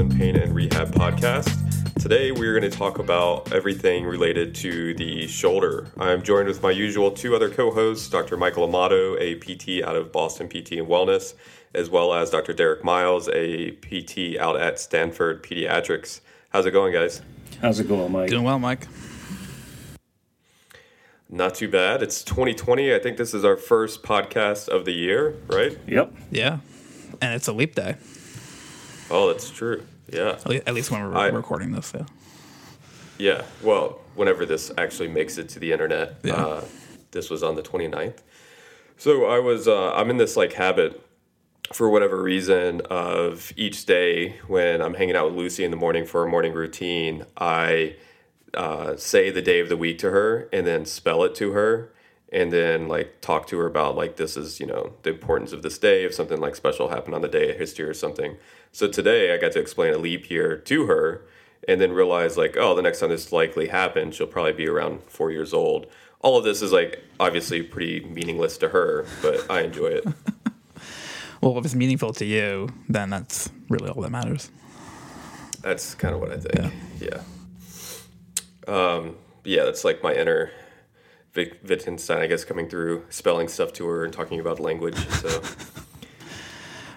Medicine Pain and Rehab podcast. Today we're going to talk about everything related to the shoulder. I'm joined with my usual two other co-hosts, Dr. Michael Amato, a PT out of Boston PT and Wellness, as well as Dr. Derek Miles, a PT out at Stanford Pediatrics. How's it going, guys? How's it going, Mike? Doing well, Mike. Not too bad. It's 2020. I think this is our first podcast of the year, right? Yep. Yeah, and it's a leap day. Oh, that's true. Yeah. At least when we're I- recording this. Yeah. Yeah, well, whenever this actually makes it to the internet, Yeah. uh, this was on the 29th. So I was, uh, I'm in this like habit for whatever reason of each day when I'm hanging out with Lucy in the morning for a morning routine, I uh, say the day of the week to her and then spell it to her and then like talk to her about like this is you know the importance of this day if something like special happened on the day of history or something so today i got to explain a leap year to her and then realize like oh the next time this likely happened she'll probably be around four years old all of this is like obviously pretty meaningless to her but i enjoy it Well, if it's meaningful to you, then that's really all that matters. That's kind of what I think. Yeah. Um, yeah, that's like my inner Vic- Wittgenstein, I guess, coming through, spelling stuff to her and talking about language. So,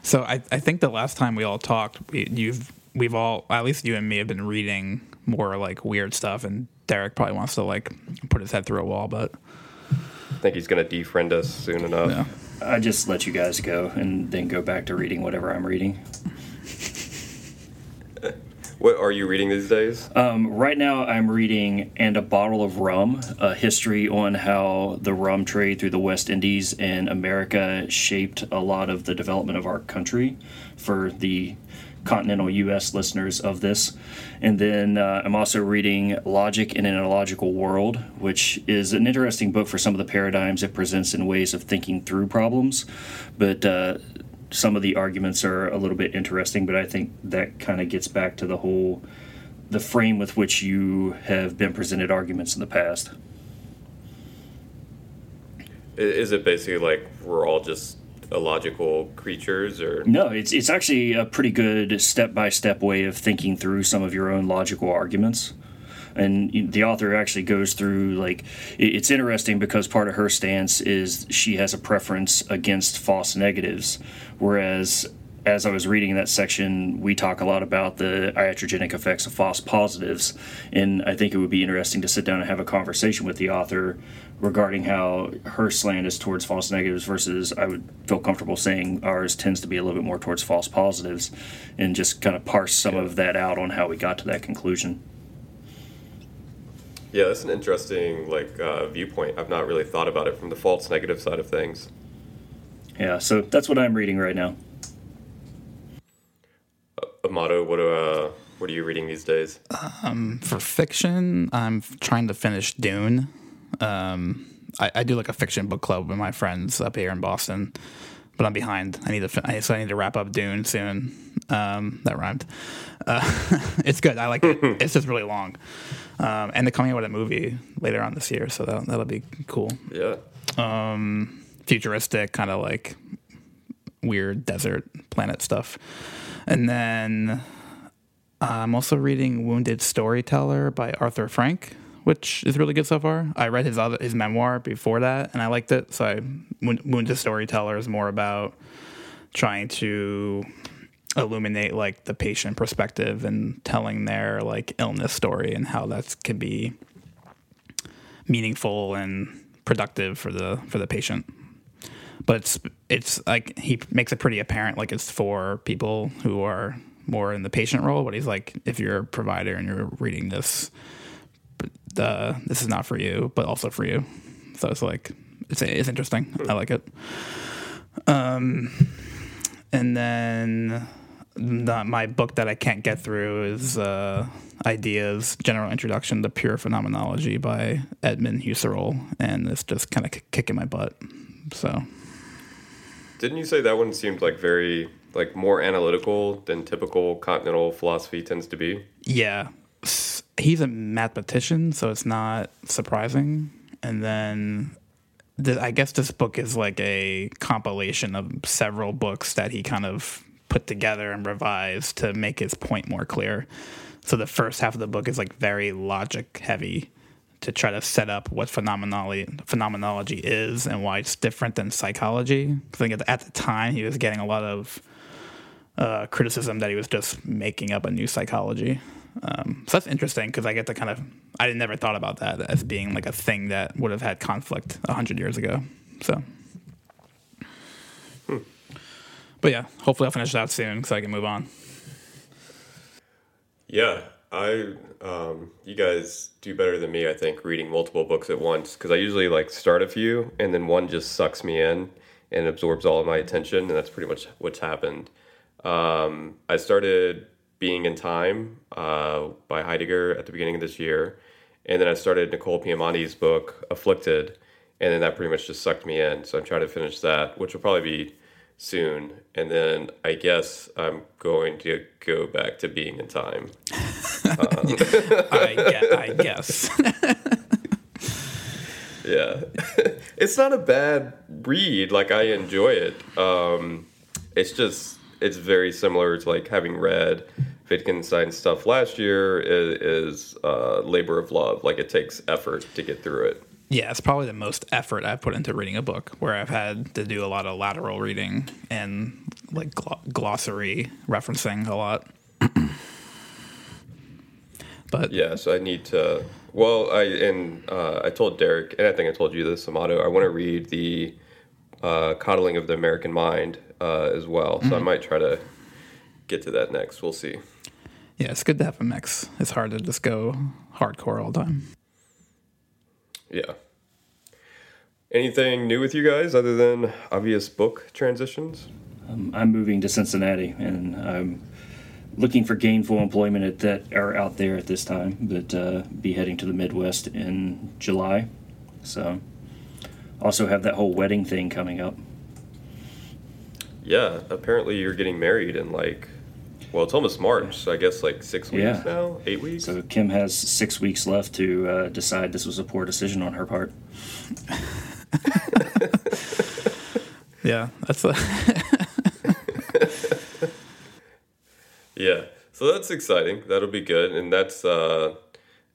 So I, I think the last time we all talked, we, you've we've all at least you and me have been reading more like weird stuff, and Derek probably wants to like put his head through a wall, but I think he's going to defriend us soon enough. yeah. I just let you guys go and then go back to reading whatever I'm reading. What are you reading these days? Um, right now, I'm reading And a Bottle of Rum, a history on how the rum trade through the West Indies and America shaped a lot of the development of our country for the continental U.S. listeners of this. And then uh, I'm also reading Logic in an Illogical World, which is an interesting book for some of the paradigms it presents in ways of thinking through problems. But uh, some of the arguments are a little bit interesting, but I think that kind of gets back to the whole the frame with which you have been presented arguments in the past. Is it basically like we're all just illogical creatures or No, it's it's actually a pretty good step by step way of thinking through some of your own logical arguments. And the author actually goes through like it's interesting because part of her stance is she has a preference against false negatives, whereas as I was reading that section, we talk a lot about the iatrogenic effects of false positives, and I think it would be interesting to sit down and have a conversation with the author regarding how her slant is towards false negatives versus I would feel comfortable saying ours tends to be a little bit more towards false positives, and just kind of parse some of that out on how we got to that conclusion. Yeah, that's an interesting like uh, viewpoint. I've not really thought about it from the false negative side of things. Yeah, so that's what I'm reading right now. Amato, what uh, what are you reading these days? For fiction, I'm trying to finish Dune. Um, I, I do like a fiction book club with my friends up here in Boston, but I'm behind. I need to, fi- I- so I need to wrap up Dune soon. Um, that rhymed. Uh, it's good. I like it. It's just really long, um, and they're coming out with a movie later on this year, so that'll, that'll be cool. Yeah. Futuristic, kind of like weird desert planet stuff, and then I'm also reading Wounded Storyteller by Arthur Frank, which is really good so far. I read his other his memoir before that, and I liked it. So I, Wounded Storyteller is more about trying to illuminate like the patient perspective and telling their like illness story and how that can be meaningful and productive for the for the patient. but it's it's like he makes it pretty apparent like it's for people who are more in the patient role. But he's like, if you're a provider and you're reading this, the this is not for you, but also for you. So it's like it's it's interesting. I like it. Um, and then the, my book that I can't get through is uh, Ideas General Introduction to Pure Phenomenology by Edmund Husserl, and it's just kind of kicking my butt. So, didn't you say that one seemed like very like more analytical than typical continental philosophy tends to be? Yeah, he's a mathematician, so it's not surprising. And then I guess this book is like a compilation of several books that he kind of put together and revised to make his point more clear. So the first half of the book is like very logic heavy to try to set up what phenomenology phenomenology is and why it's different than psychology. I think at the time he was getting a lot of uh, criticism that he was just making up a new psychology. Um, so that's interesting because I get to kind of I never thought about that as being like a thing that would have had conflict hundred years ago. So, but yeah, hopefully I'll finish that soon so I can move on. Yeah, I um, you guys do better than me. I think reading multiple books at once because I usually like start a few and then one just sucks me in and absorbs all of my attention, and that's pretty much what's happened. Um, I started Being and Time uh, by Heidegger at the beginning of this year. And then I started Nicole Piemonte's book, Afflicted. And then that pretty much just sucked me in. So I'm trying to finish that, which will probably be soon. And then I guess I'm going to go back to being and time. Um. I, guess, I guess. yeah. it's not a bad read. Like, I enjoy it. Um, it's just, it's very similar to like having read Wittgenstein stuff last year is, is uh, labor of love. Like it takes effort to get through it. Yeah, it's probably the most effort I've put into reading a book, where I've had to do a lot of lateral reading and like glossary referencing a lot. but yeah, so I need to. Well, I and uh, I told Derek, and I think I told you this, Amato. I want to read the uh, Coddling of the American Mind uh, as well, so mm-hmm. I might try to get to that next. We'll see. Yeah, it's good to have a mix. It's hard to just go hardcore all the time. Yeah. Anything new with you guys other than obvious book transitions? Um, I'm moving to Cincinnati, and I'm looking for gainful employment at, that are out there at this time. But uh, be heading to the Midwest in July, so also have that whole wedding thing coming up. Yeah, apparently you're getting married in like well, it's almost March, so I guess like six weeks yeah. now, eight weeks. So Kim has six weeks left to uh, decide this was a poor decision on her part. yeah, that's a yeah. So that's exciting. That'll be good, and that's uh,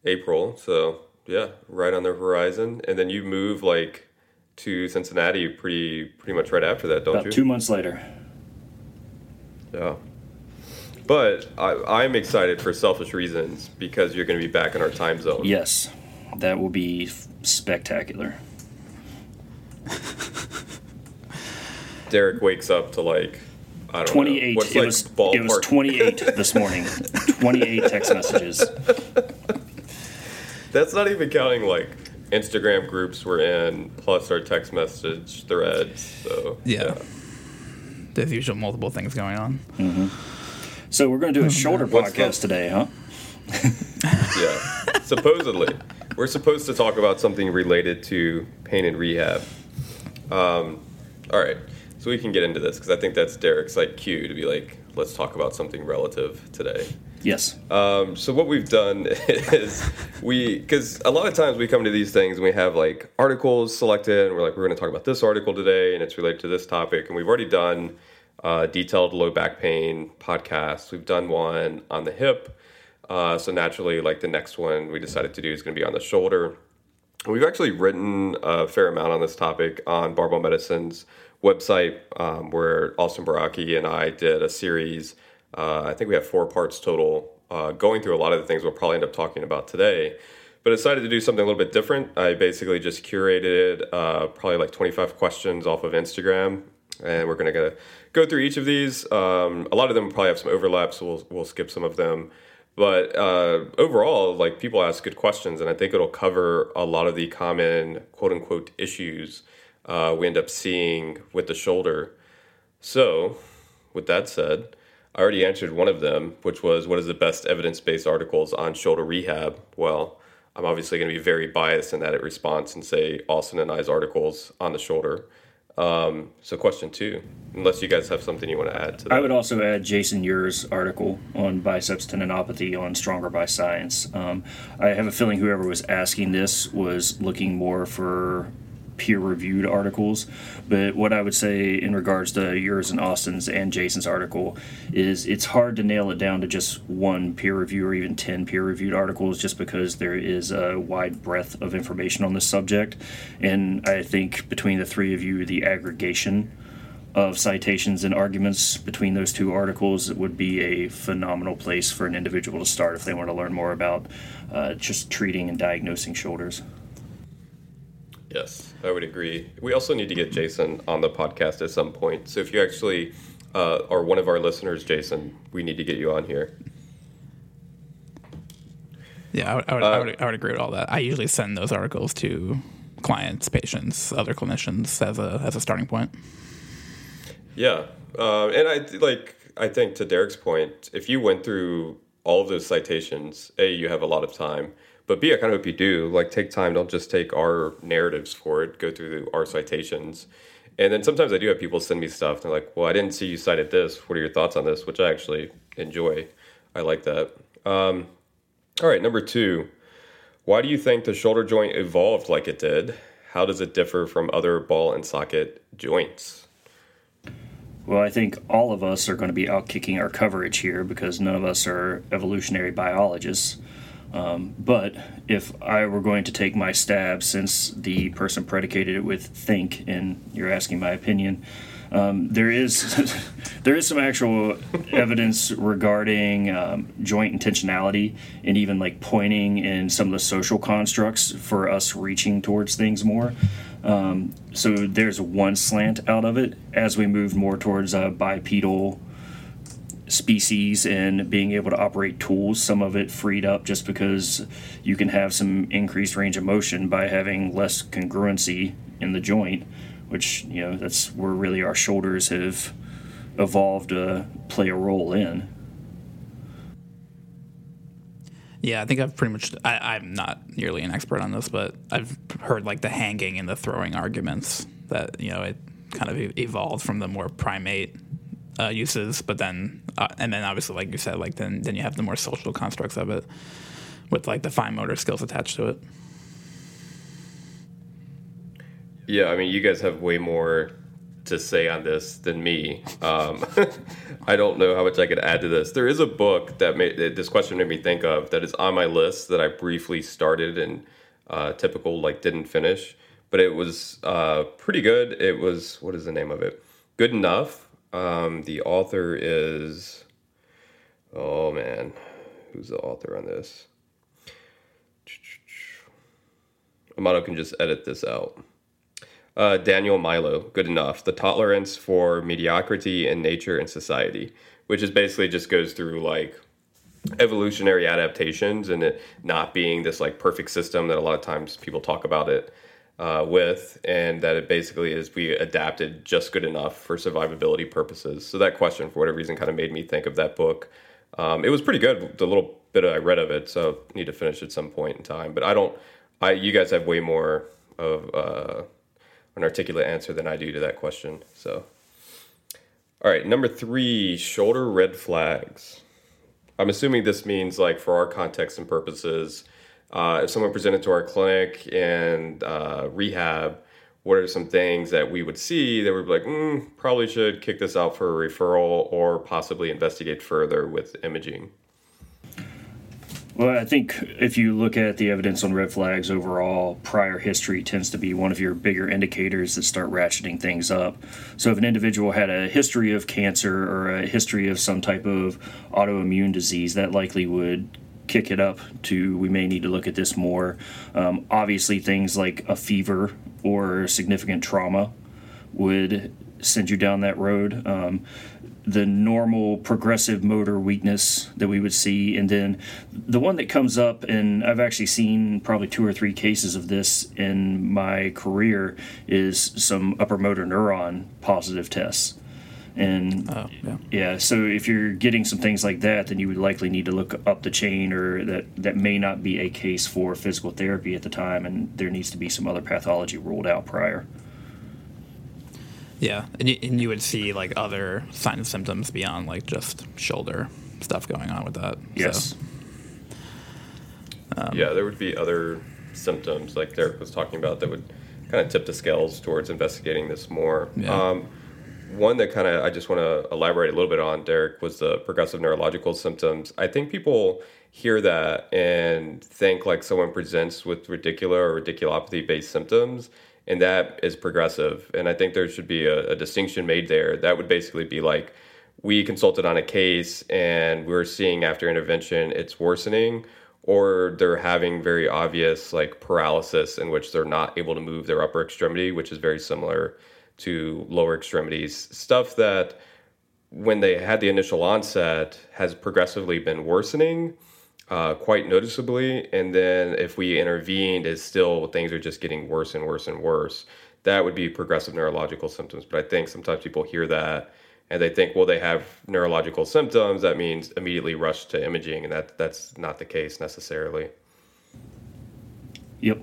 April. So yeah, right on the horizon. And then you move like to Cincinnati pretty pretty much right after that, don't About you? Two months later. Yeah. But I, am excited for selfish reasons because you're going to be back in our time zone. Yes, that will be spectacular. Derek wakes up to like I don't 28. know. It, like was, it was 28 this morning. 28 text messages. That's not even counting like Instagram groups we're in, plus our text message threads. So yeah, yeah. there's usually multiple things going on. Mm-hmm. So we're going to do a oh, shoulder podcast today, huh? yeah, supposedly. We're supposed to talk about something related to pain and rehab. Um, all right, so we can get into this because I think that's Derek's like cue to be like, let's talk about something relative today. Yes. Um, so what we've done is we, because a lot of times we come to these things and we have like articles selected and we're like, we're going to talk about this article today and it's related to this topic, and we've already done uh, detailed low back pain podcast. We've done one on the hip. Uh, so naturally, like the next one we decided to do is going to be on the shoulder. We've actually written a fair amount on this topic on Barbell Medicine's website, um, where Austin Baraki and I did a series. Uh, I think we have four parts total, uh, going through a lot of the things we'll probably end up talking about today. but I decided to do something a little bit different. I basically just curated uh, probably like 25 questions off of Instagram, and we're going to go through each of these. Um, a lot of them probably have some overlaps, so we'll, we'll skip some of them. But uh, overall, like people ask good questions, and I think it'll cover a lot of the common quote unquote issues uh, we end up seeing with the shoulder. So, with that said, I already answered one of them, which was what is the best evidence based articles on shoulder rehab? Well, I'm obviously going to be very biased in that response and say Austin and I's articles on the shoulder. Um, so, question two, unless you guys have something you want to add to that. I would also add Jason Yuer's article on biceps tendinopathy on Stronger by Science. Um, I have a feeling whoever was asking this was looking more for peer reviewed articles. But what I would say in regards to yours and Austin's and Jason's article is it's hard to nail it down to just one peer review or even 10 peer reviewed articles just because there is a wide breadth of information on this subject. And I think between the three of you, the aggregation of citations and arguments between those two articles would be a phenomenal place for an individual to start if they want to learn more about uh, just treating and diagnosing shoulders. Yes, I would agree. We also need to get Jason on the podcast at some point. So if you actually uh, are one of our listeners, Jason, we need to get you on here. Yeah, I would, I would, uh, I, would, I would agree with all that. I usually send those articles to clients, patients, other clinicians as a as a starting point. Yeah, uh, and I like I think to Derek's point, if you went through all of those citations, a you have a lot of time but B, I kind of hope you do like take time. Don't just take our narratives for it. Go through our citations, and then sometimes I do have people send me stuff. they're like, "Well, I didn't see you cited this. What are your thoughts on this?" Which I actually enjoy. I like that. Um, all right, number two. Why do you think the shoulder joint evolved like it did? How does it differ from other ball and socket joints? Well, I think all of us are going to be out kicking our coverage here because none of us are evolutionary biologists. Um, but if I were going to take my stab, since the person predicated it with think, and you're asking my opinion, um, there is there is some actual evidence regarding um, joint intentionality and even like pointing in some of the social constructs for us reaching towards things more. Um, so there's one slant out of it as we move more towards a bipedal species and being able to operate tools, some of it freed up just because you can have some increased range of motion by having less congruency in the joint, which, you know, that's where really our shoulders have evolved to play a role in. Yeah, I think I've pretty much. I, am not nearly an expert on this, but I've heard like the hanging and the throwing arguments that you know it kind of evolved from the more primate uh, uses, but then uh, and then obviously, like you said, like then then you have the more social constructs of it, with like the fine motor skills attached to it. Yeah, I mean, you guys have way more to say on this than me. Um, I don't know how much I could add to this. There is a book that made this question made me think of that is on my list that I briefly started and uh, typical like didn't finish, but it was uh, pretty good. It was what is the name of it? Good enough um, the author is, oh man, who's the author on this? Amato can just edit this out. Uh, Daniel Milo, good enough. The tolerance for mediocrity in nature and society, which is basically just goes through like evolutionary adaptations and it not being this like perfect system that a lot of times people talk about it uh, with, and that it basically is we adapted just good enough for survivability purposes. So that question, for whatever reason, kind of made me think of that book. Um, it was pretty good, the little bit I read of it. So need to finish at some point in time. But I don't. I you guys have way more of uh, an articulate answer than I do to that question. So. All right, number three, shoulder red flags. I'm assuming this means like for our context and purposes, uh, if someone presented to our clinic and uh, rehab, what are some things that we would see that we'd be like, mm, probably should kick this out for a referral or possibly investigate further with imaging? Well, I think if you look at the evidence on red flags overall, prior history tends to be one of your bigger indicators that start ratcheting things up. So, if an individual had a history of cancer or a history of some type of autoimmune disease, that likely would kick it up to we may need to look at this more. Um, obviously, things like a fever or significant trauma would send you down that road. Um, the normal progressive motor weakness that we would see, and then the one that comes up, and I've actually seen probably two or three cases of this in my career, is some upper motor neuron positive tests. And Oh, yeah. yeah, so if you're getting some things like that, then you would likely need to look up the chain, or that that may not be a case for physical therapy at the time, and there needs to be some other pathology ruled out prior. Yeah, and you, and you would see like other signs and symptoms beyond like just shoulder stuff going on with that. Yes. So, yeah, there would be other symptoms like Derek was talking about that would kind of tip the scales towards investigating this more. Yeah. Um, one that kind of I just want to elaborate a little bit on, Derek, was the progressive neurological symptoms. I think people hear that and think like someone presents with radicular or radiculopathy based symptoms, and that is progressive. And I think there should be a, a distinction made there. That would basically be like we consulted on a case and we're seeing after intervention it's worsening or they're having very obvious like paralysis in which they're not able to move their upper extremity which is very similar to lower extremities. Stuff that when they had the initial onset has progressively been worsening uh, quite noticeably. And then if we intervened is still things are just getting worse and worse and worse. That would be progressive neurological symptoms. But i think sometimes people hear that and they think well they have neurological symptoms. That means immediately rush to imaging. And that that's not the case necessarily. Yep.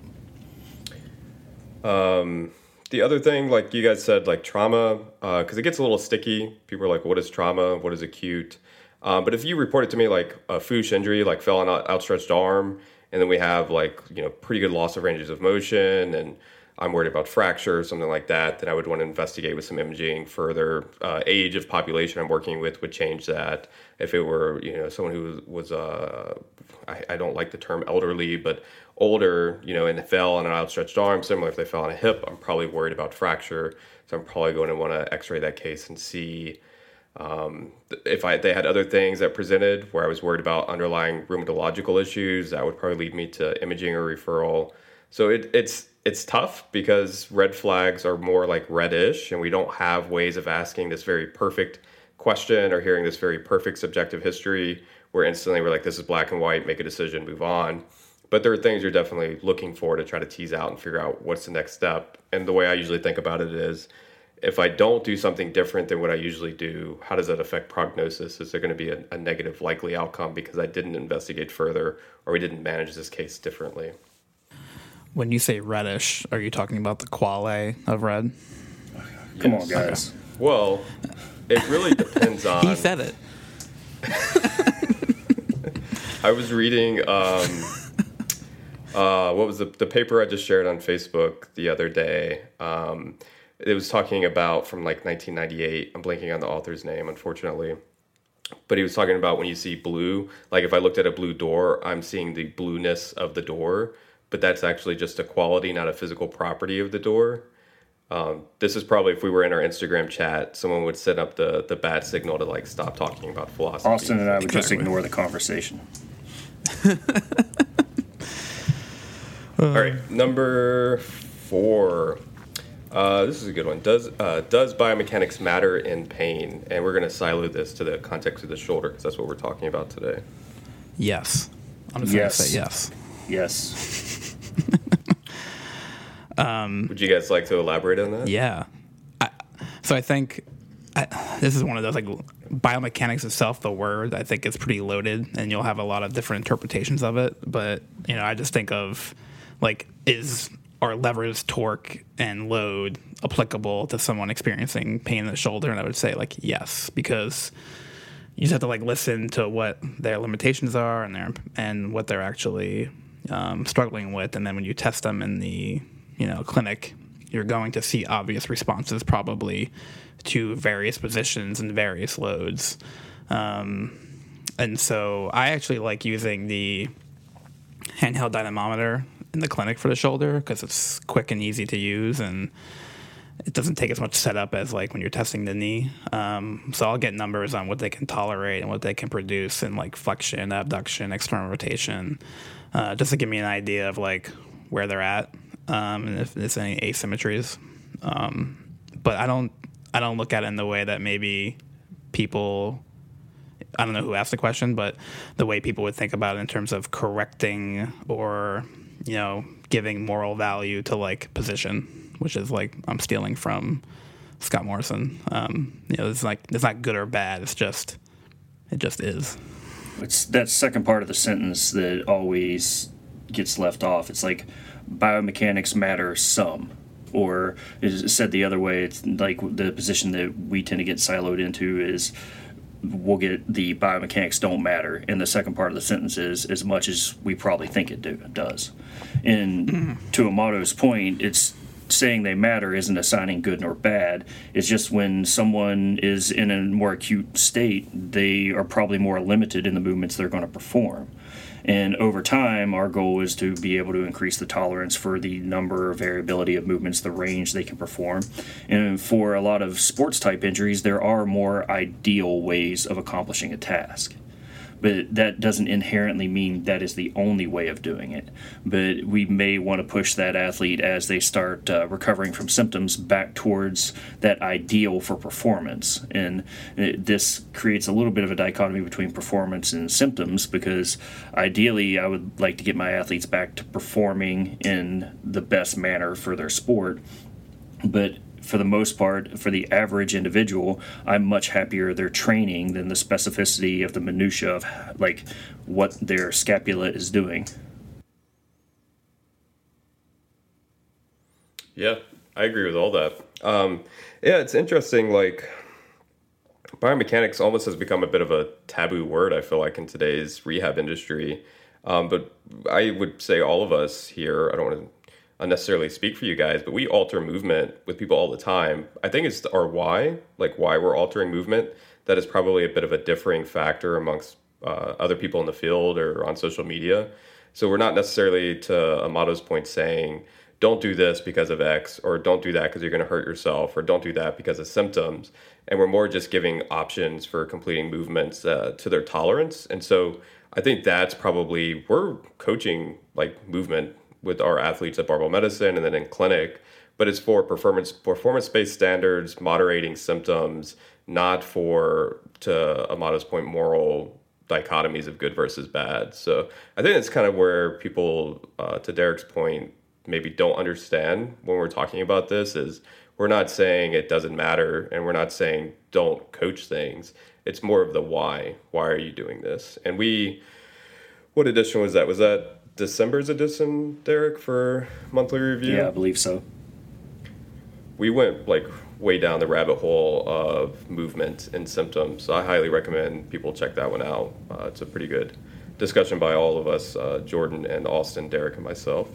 The other thing, like you guys said, like trauma, because it gets a little sticky. People are like, "What is trauma? What is acute?" Um, but if you report it to me like a foosh injury, like fell on an outstretched arm, and then we have like you know pretty good loss of ranges of motion, and I'm worried about fracture or something like that, then I would want to investigate with some imaging further. Uh, age of population I'm working with would change that. If it were you know someone who was uh, I, I don't like the term elderly, but older, you know, and they fell on an outstretched arm, similar if they fell on a hip, I'm probably worried about fracture. So I'm probably going to want to x-ray that case and see um, if I they had other things that presented where I was worried about underlying rheumatological issues, that would probably lead me to imaging or referral. So it, it's it's tough because red flags are more like reddish, and we don't have ways of asking this very perfect question or hearing this very perfect subjective history where instantly we're like, this is black and white, make a decision, move on. But there are things you're definitely looking for to try to tease out and figure out what's the next step. And the way I usually think about it is if I don't do something different than what I usually do, how does that affect prognosis? Is there going to be a, a negative likely outcome because I didn't investigate further or we didn't manage this case differently? when you say reddish, are you talking about the quale of red? Come Yes. on, guys. Well, it really depends on. He said it. I was reading um, uh, what was the, the paper I just shared on Facebook the other day. Um, it was talking about from like 1998. I'm blanking on the author's name, unfortunately. But he was talking about when you see blue, like if I looked at a blue door, I'm seeing the blueness of the door, but that's actually just a quality, not a physical property of the door. Um, this is probably if we were in our Instagram chat, someone would set up the the bat signal to like stop talking about philosophy. Austin and I would just ignore the conversation. All right, number four. Uh, this is a good one. Does uh, does biomechanics matter in pain? And we're going to silo this to the context of the shoulder because that's what we're talking about today. Yes. I'm just Yes. gonna say yes. Yes. Would you guys like to elaborate on that? Yeah. I, so I think I, this is one of those like biomechanics itself. The word I think is pretty loaded, and you'll have a lot of different interpretations of it. But you know, I just think of like is are levers, torque, and load applicable to someone experiencing pain in the shoulder? And I would say like yes, because you just have to like listen to what their limitations are and their and what they're actually um, struggling with, and then when you test them in the you know clinic, you're going to see obvious responses probably to various positions and various loads. Um, and so I actually like using the handheld dynamometer in the clinic for the shoulder because it's quick and easy to use and it doesn't take as much setup as like when you're testing the knee. Um, so I'll get numbers on what they can tolerate and what they can produce in like flexion, abduction, external rotation, uh, just to give me an idea of like where they're at um, and if there's any asymmetries. Um, but I don't I don't look at it in the way that maybe people I don't know who asked the question, but the way people would think about it in terms of correcting or you know giving moral value to like position, which is like I'm stealing from Scott Morrison. Um, you know, it's like it's not good or bad. It's just it just is. It's that second part of the sentence that always gets left off. It's like biomechanics matter some or is said the other way it's like the position that we tend to get siloed into is we'll get the biomechanics don't matter in the second part of the sentence is as much as we probably think it do, does. And to amato's point it's saying they matter isn't assigning good nor bad. It's just when someone is in a more acute state they are probably more limited in the movements they're going to perform and over time, our goal is to be able to increase the tolerance for the number of variability of movements, the range they can perform. And for a lot of sports type injuries, there are more ideal ways of accomplishing a task but that doesn't inherently mean that is the only way of doing it. But we may want to push that athlete as they start uh, recovering from symptoms back towards that ideal for performance. And it, this creates a little bit of a dichotomy between performance and symptoms because ideally, I would like to get my athletes back to performing in the best manner for their sport. But for the most part, for the average individual, I'm much happier they're training than the specificity of the minutia of like what their scapula is doing. Yeah, I agree with all that. Um, yeah, it's interesting. Like biomechanics almost has become a bit of a taboo word. I feel like in today's rehab industry. Um, but I would say all of us here. I don't want to unnecessarily speak for you guys, but we alter movement with people all the time. I think it's our why, like why we're altering movement, that is probably a bit of a differing factor amongst uh, other people in the field or on social media. So we're not necessarily, to Amato's point, saying, don't do this because of X, or don't do that because you're going to hurt yourself, or don't do that because of symptoms. And we're more just giving options for completing movements uh, to their tolerance. And so I think that's probably, we're coaching like movement with our athletes at Barbell Medicine and then in clinic, but it's for performance performance based standards, moderating symptoms, not for to Amato's point moral dichotomies of good versus bad. So I think it's kind of where people, uh, to Derek's point, maybe don't understand when we're talking about this is we're not saying it doesn't matter and we're not saying don't coach things. It's more of the why. Why are you doing this? And we, what edition was that? Was that December's edition, Derek, for monthly review? Yeah, I believe so. We went like way down the rabbit hole of movement and symptoms. So I highly recommend people check that one out. Uh, it's a pretty good discussion by all of us uh, Jordan and Austin, Derek, and myself.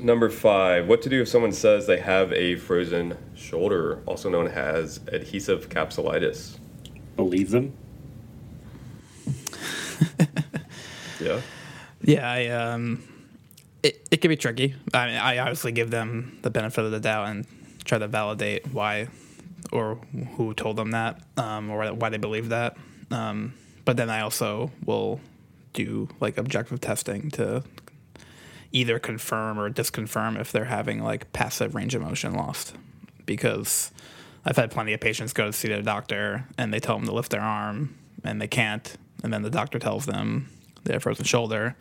Number five, what to do if someone says they have a frozen shoulder, also known as adhesive capsulitis? Believe them? yeah. Yeah, I, um, it, it can be tricky. I mean, I obviously give them the benefit of the doubt and try to validate why or who told them that um, or why they believe that. Um, but then I also will do like objective testing to either confirm or disconfirm if they're having like passive range of motion lost because I've had plenty of patients go to see their doctor and they tell them to lift their arm and they can't and then the doctor tells them they have frozen shoulder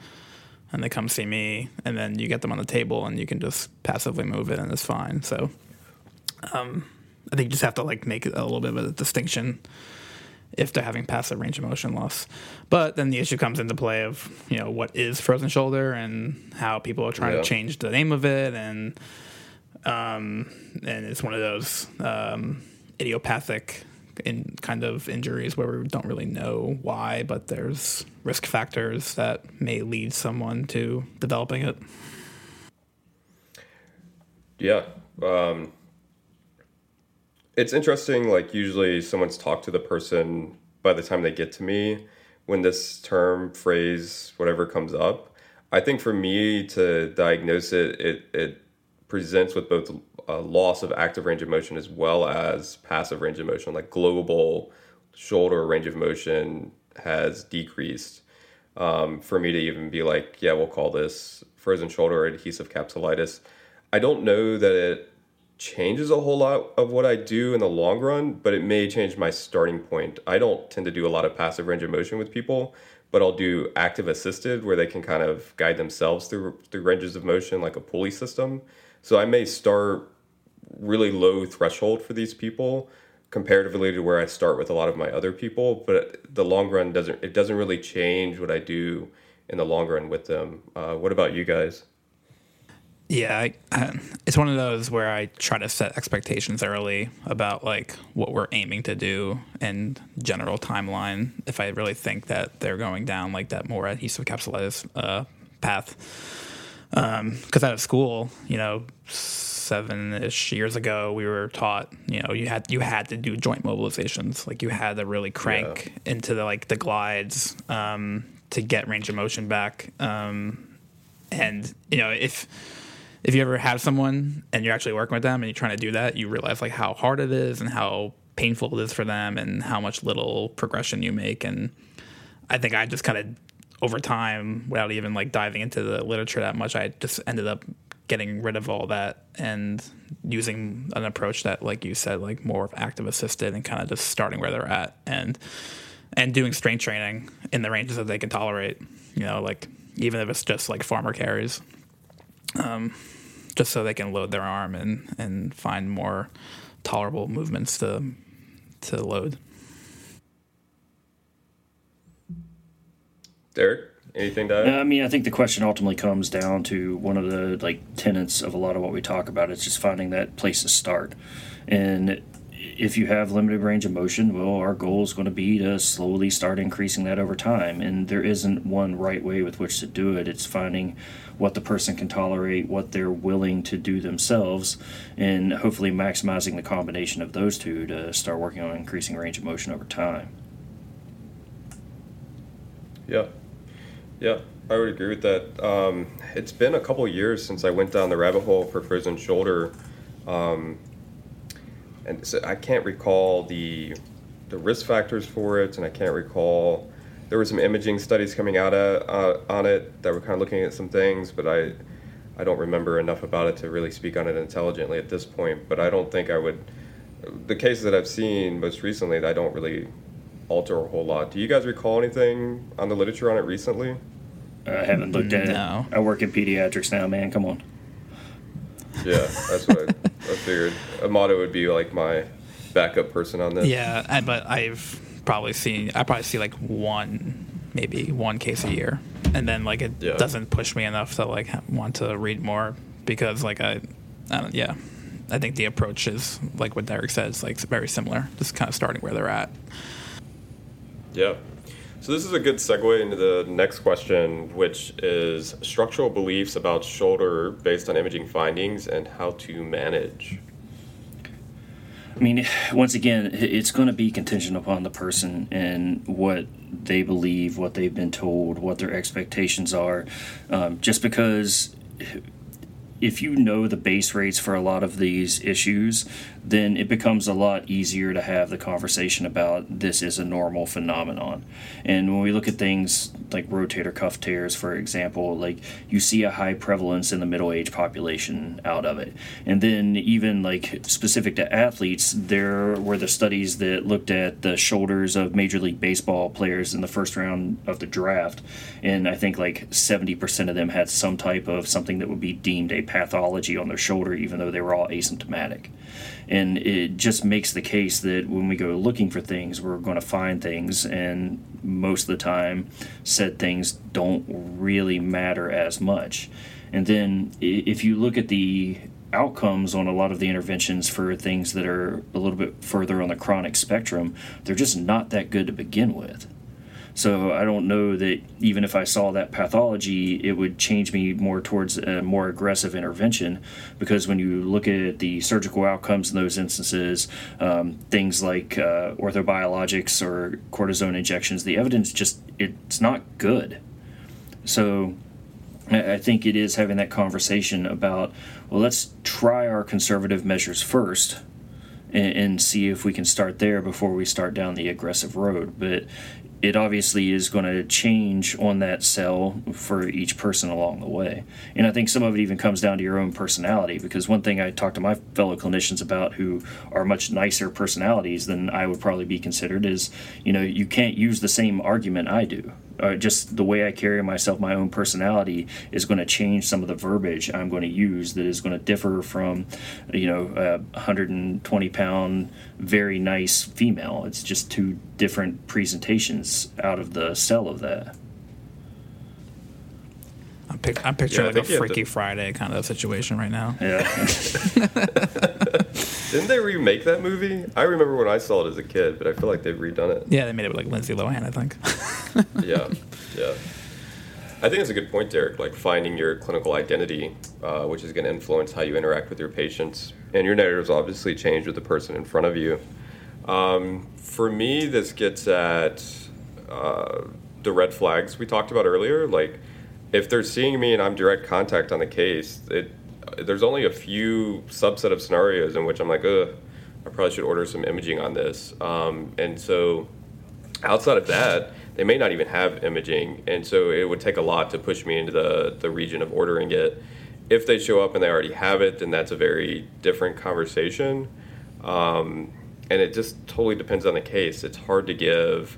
and they come see me and then you get them on the table and you can just passively move it and it's fine so um, i think you just have to like make a little bit of a distinction if they're having passive range of motion loss but then the issue comes into play of you know what is frozen shoulder and how people are trying Yeah. to change the name of it and um, and it's one of those um, idiopathic in kind of injuries where we don't really know why, but there's risk factors that may lead someone to developing it. Yeah. Um, it's interesting. Like, usually someone's talked to the person by the time they get to me when this term, phrase, whatever comes up. I think for me to diagnose it, it, it presents with both a loss of active range of motion as well as passive range of motion, like global shoulder range of motion has decreased. Um, for me to even be like, yeah, we'll call this frozen shoulder or adhesive capsulitis. I don't know that it changes a whole lot of what I do in the long run, but it may change my starting point. I don't tend to do a lot of passive range of motion with people, but I'll do active assisted where they can kind of guide themselves through through ranges of motion like a pulley system. So I may start really low threshold for these people comparatively to where I start with a lot of my other people, but the long run doesn't it doesn't really change what I do in the long run with them. Uh, what about you guys? Yeah, I, it's one of those where I try to set expectations early about like what we're aiming to do and general timeline. If I really think that they're going down like that more adhesive capsulitis uh, path, because um, out of school, you know, seven-ish years ago, we were taught, you know, you had you had to do joint mobilizations, like you had to really crank yeah. into the like the glides um, to get range of motion back, um, and you know if if you ever have someone and you're actually working with them and you're trying to do that, you realize like how hard it is and how painful it is for them and how much little progression you make. And I think I just kind of over time, without even like diving into the literature that much, I just ended up getting rid of all that and using an approach that, like you said, like more of active assisted and kind of just starting where they're at and and doing strength training in the ranges that they can tolerate. You know, like even if it's just like farmer carries. Um, just so they can load their arm and, and find more tolerable movements to to load. Derek, anything to add? I mean, I think the question ultimately comes down to one of the like tenets of a lot of what we talk about. It's just finding that place to start, and if you have limited range of motion, well, our goal is going to be to slowly start increasing that over time. And there isn't one right way with which to do it. It's finding what the person can tolerate, what they're willing to do themselves, and hopefully maximizing the combination of those two to start working on increasing range of motion over time. Yeah. Yeah, I would agree with that. Um, it's been a couple years since I went down the rabbit hole for frozen shoulder. Um, and so I can't recall the the risk factors for it, and I can't recall. There were some imaging studies coming out of, uh, on it that were kind of looking at some things, but I I don't remember enough about it to really speak on it intelligently at this point. But I don't think I would. The cases that I've seen most recently, I don't really alter a whole lot. Do you guys recall anything on the literature on it recently? I haven't looked at no. it. I work in pediatrics now, man. Come on. Yeah, that's what I, I figured. Amato would be like my backup person on this. Yeah, but I've probably seen I probably see like one, maybe one case a year, and then like it yeah. doesn't push me enough to like want to read more because like I, I don't, yeah, I think the approach is like what Derek says, like very similar, just kind of starting where they're at. Yeah. So this is a good segue into the next question, which is structural beliefs about shoulder based on imaging findings and how to manage. I mean, once again, it's going to be contingent upon the person and what they believe, what they've been told, what their expectations are. Um, just because if you know the base rates for a lot of these issues, then it becomes a lot easier to have the conversation about this is a normal phenomenon. And when we look at things like rotator cuff tears, for example, like you see a high prevalence in the middle age population out of it. And then even like specific to athletes, there were the studies that looked at the shoulders of Major League Baseball players in the first round of the draft. And I think like 70% of them had some type of something that would be deemed a pathology on their shoulder, even though they were all asymptomatic. And it just makes the case that when we go looking for things, we're going to find things, and most of the time, said things don't really matter as much. And then if you look at the outcomes on a lot of the interventions for things that are a little bit further on the chronic spectrum, they're just not that good to begin with. So I don't know that even if I saw that pathology, it would change me more towards a more aggressive intervention. Because when you look at the surgical outcomes in those instances, um, things like uh, orthobiologics or cortisone injections, the evidence just it's not good. So I think it is having that conversation about, well, let's try our conservative measures first and, and, see if we can start there before we start down the aggressive road. But it obviously is going to change on that cell for each person along the way. And I think some of it even comes down to your own personality because one thing I talk to my fellow clinicians about who are much nicer personalities than I would probably be considered is, you know, you can't use the same argument I do uh, just the way I carry myself, my own personality is going to change some of the verbiage I'm going to use that is going to differ from, you know, a 120 pound, very nice female. It's just two different presentations out of the cell of that. I'm, pic- I'm picturing yeah, like a Freaky to... Friday kind of situation right now. Yeah. Didn't they remake that movie? I remember when I saw it as a kid, but I feel like they've redone it. Yeah, they made it with like Lindsay Lohan, I think. yeah, yeah. I think it's a good point, Derek. Like finding your clinical identity, uh, which is going to influence how you interact with your patients, and your narratives obviously change with the person in front of you. Um, for me, this gets at uh, the red flags we talked about earlier. Like, if they're seeing me and I'm direct contact on the case, it there's only a few subset of scenarios in which I'm like, ugh, I probably should order some imaging on this. Um, and so outside of that, they may not even have imaging. And so it would take a lot to push me into the, the region of ordering it. If they show up and they already have it, then that's a very different conversation. Um, and it just totally depends on the case. It's hard to give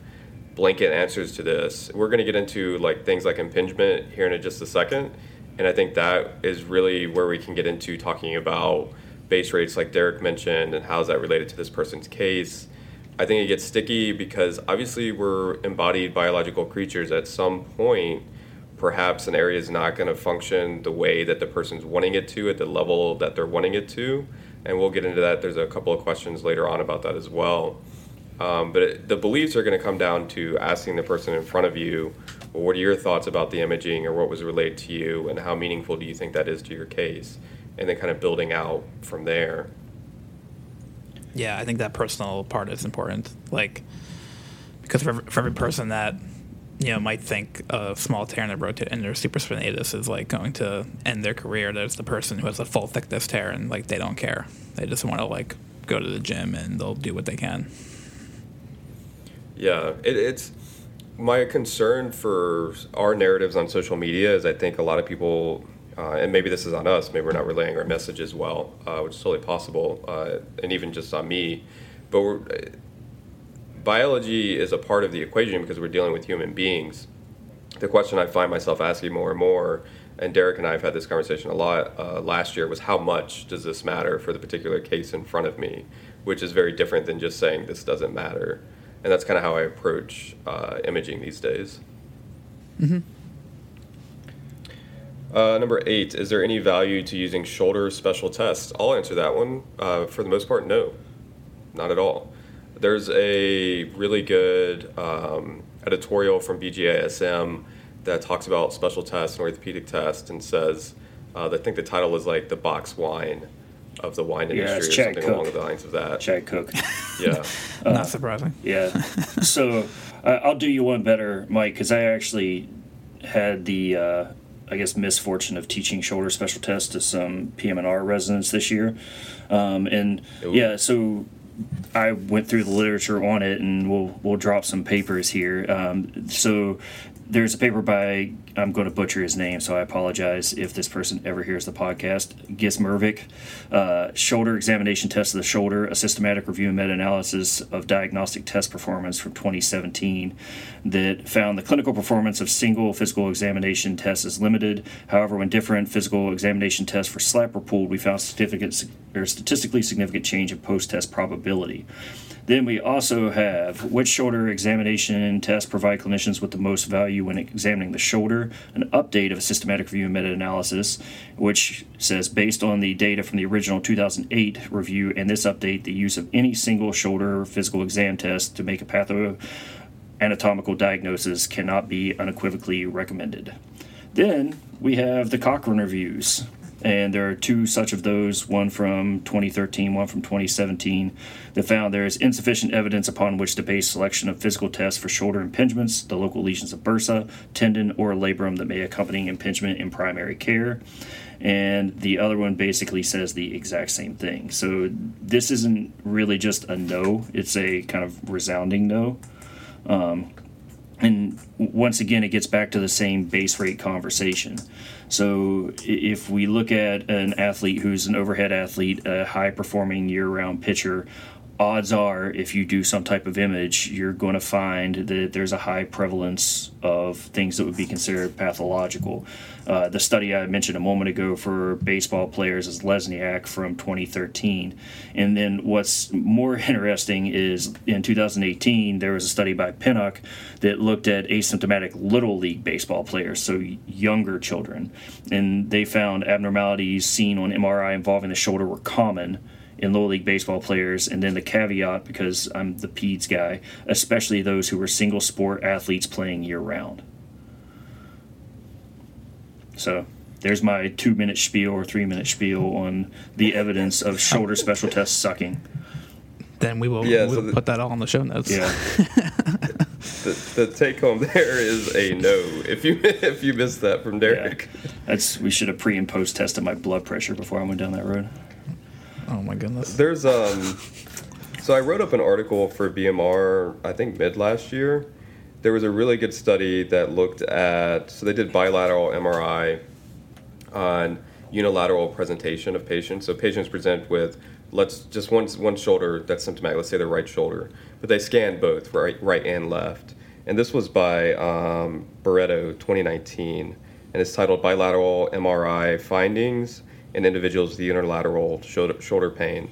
blanket answers to this. We're going to get into like things like impingement here in just a second and I think that is really where we can get into talking about base rates, like Derek mentioned, and how is that related to this person's case. I think it gets sticky because obviously we're embodied biological creatures. At some point, perhaps an area is not going to function the way that the person's wanting it to at the level that they're wanting it to. And we'll get into that. There's a couple of questions later on about that as well. Um, but it, the beliefs are going to come down to asking the person in front of you well, what are your thoughts about the imaging or what was relayed to you and how meaningful do you think that is to your case? And then kind of building out from there. Yeah, I think that personal part is important. Like, because for, for every person that you know might think a small tear in their rotator and their supraspinatus is like going to end their career, there's the person who has a full thickness tear and like they don't care. They just want to like go to the gym and they'll do what they can. Yeah, it, it's my concern for our narratives on social media is I think a lot of people, uh, and maybe this is on us, maybe we're not relaying our message as well, uh, which is totally possible, uh, and even just on me. But biology is a part of the equation because we're dealing with human beings. The question I find myself asking more and more, and Derek and I have had this conversation a lot uh, last year, was how much does this matter for the particular case in front of me, which is very different than just saying this doesn't matter and that's kind of how I approach uh, imaging these days. Mm-hmm. Uh, number eight, is there any value to using shoulder special tests? I'll answer that one. Uh, for the most part, no, not at all. There's a really good um, editorial from BJSM that talks about special tests and orthopedic tests and says, uh, I think the title is like the box wine of the wine industry yeah, or something Cook. along the lines of that. Chad Cook. Yeah. uh, Not surprising. Yeah. so uh, I'll do you one better, Mike, because I actually had the, uh, I guess, misfortune of teaching shoulder special tests to some PM&R residents this year. Um, and Ooh. yeah, so I went through the literature on it, and we'll we'll drop some papers here. Um, so there's a paper by I'm going to butcher his name, so I apologize if this person ever hears the podcast. Gismervik, uh, shoulder examination test of the shoulder, a systematic review and meta-analysis of diagnostic test performance from 2017, that found the clinical performance of single physical examination tests is limited. However, when different physical examination tests for SLAP were pooled, we found significant or statistically significant change in post-test probability. Then we also have which shoulder examination tests provide clinicians with the most value when examining the shoulder, an update of a systematic review and meta analysis, which says based on the data from the original 2008 review and this update, the use of any single shoulder physical exam test to make a patho anatomical diagnosis cannot be unequivocally recommended. Then we have the Cochrane reviews and there are two such of those, one from 2013, one from 2017, that found there is insufficient evidence upon which to base selection of physical tests for shoulder impingements, the local lesions of bursa, tendon, or labrum that may accompany impingement in primary care. And the other one basically says the exact same thing. So this isn't really just a no, it's a kind of resounding no. Um, and once again, it gets back to the same base rate conversation. So if we look at an athlete who's an overhead athlete, a high performing year round pitcher, odds are if you do some type of image, you're going to find that there's a high prevalence of things that would be considered pathological. Uh, the study I mentioned a moment ago for baseball players is Lesniak from 2013. And then what's more interesting is in 2018, there was a study by Pennock that looked at asymptomatic little league baseball players, so younger children. And they found abnormalities seen on MRI involving the shoulder were common in low league baseball players, and then the caveat because I'm the PEDS guy, especially those who were single sport athletes playing year round. So there's my two minute spiel or three minute spiel on the evidence of shoulder special tests sucking. Then we will Yeah, we'll so the- put that all in the show notes. Yeah. The, the take home there is a no. If you if you missed that from yeah. Derek, That's we should have pre and post tested my blood pressure before I went down that road. Oh my goodness. there's um. So I wrote up an article for BMR. I think mid last year. There was a really good study that looked at. So they did bilateral MRI on unilateral presentation of patients. So patients present with let's just one one shoulder that's symptomatic. Let's say the right shoulder, but they scanned both right right and left. And this was by um, Barreto 2019, and it's titled Bilateral MRI Findings in Individuals with the Unilateral Shoulder, shoulder Pain.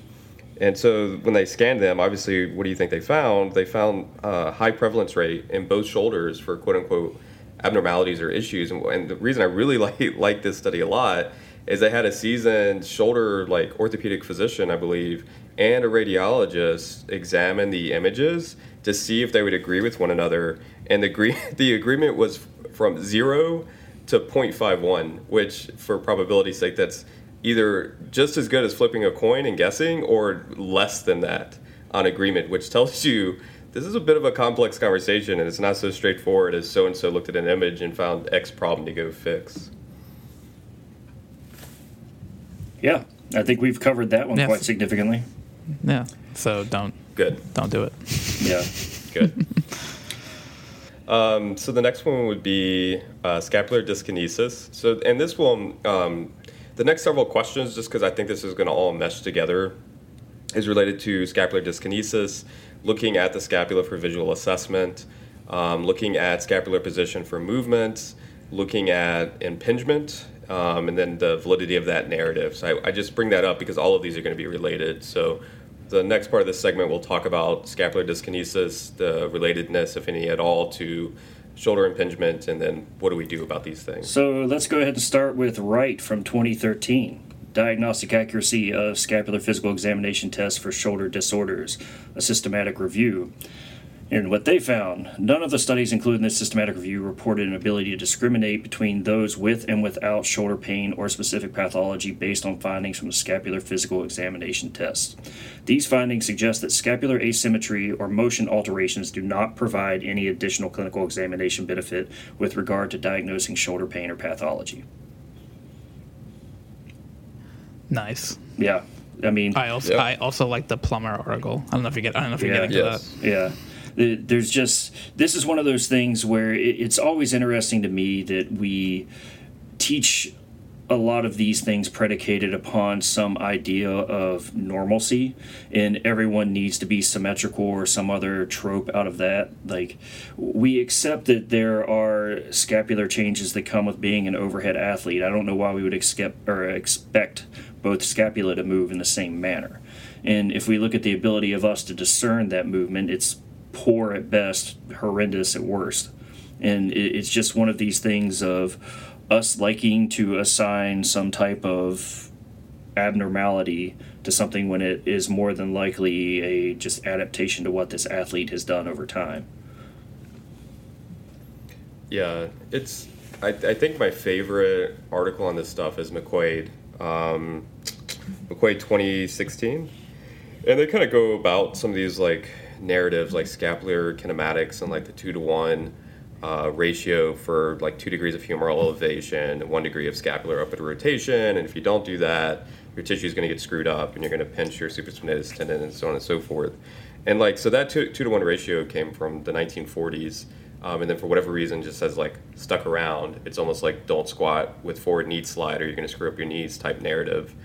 And so when they scanned them, obviously, what do you think they found? They found a high prevalence rate in both shoulders for quote unquote abnormalities or issues. And, and the reason I really like like this study a lot is they had a seasoned shoulder like orthopedic physician, I believe, and a radiologist examine the images to see if they would agree with one another. And the agree the agreement was from zero to 0.51, which for probability's sake, that's either just as good as flipping a coin and guessing or less than that on agreement, which tells you this is a bit of a complex conversation and it's not so straightforward as so and so looked at an image and found X problem to go fix. Yeah. I think we've covered that one Yes. quite significantly. Yeah. So don't Good, don't do it. Yeah. good. um, so the next one would be uh, scapular dyskinesis. So, and this one, um, the next several questions, just because I think this is going to all mesh together, is related to scapular dyskinesis, looking at the scapula for visual assessment, um, looking at scapular position for movement, looking at impingement, um, and then the validity of that narrative. So I, I just bring that up because all of these are going to be related. So the next part of this segment, we'll talk about scapular dyskinesis, the relatedness, if any at all, to shoulder impingement, and then what do we do about these things? So let's go ahead and start with Wright from 2013. Diagnostic accuracy of scapular physical examination tests for shoulder disorders, a systematic review. And what they found none of the studies included in this systematic review reported an ability to discriminate between those with and without shoulder pain or specific pathology based on findings from the scapular physical examination tests. These findings suggest that scapular asymmetry or motion alterations do not provide any additional clinical examination benefit with regard to diagnosing shoulder pain or pathology. Nice. Yeah, I mean, I also Yep. I also like the Plummer article. I don't know if you get I don't know if you're Yeah. getting to Yes. that. Yeah. Th- There's just, this is one of those things where it's always interesting to me that we teach a lot of these things predicated upon some idea of normalcy and everyone needs to be symmetrical or some other trope out of that. Like we accept that there are scapular changes that come with being an overhead athlete. I don't know why we would expect or expect both scapula to move in the same manner. And if we look at the ability of us to discern that movement it's poor at best horrendous at worst and it, it's just one of these things of us liking to assign some type of abnormality to something when it is more than likely a just adaptation to what this athlete has done over time. Yeah, it's. I, I think my favorite article on this stuff is McQuade um, McQuade 2016, and they kind of go about some of these like narratives like scapular kinematics and like the two to one uh, ratio for like two degrees of humeral elevation one degree of scapular upward rotation. And if you don't do that, your tissue is going to get screwed up and you're going to pinch your supraspinatus tendon and so on and so forth. And like, so that two, two to one ratio came from the 1940s. Um, and then for whatever reason, just has like stuck around. It's almost like don't squat with forward knee slide or you're going to screw up your knees type narrative.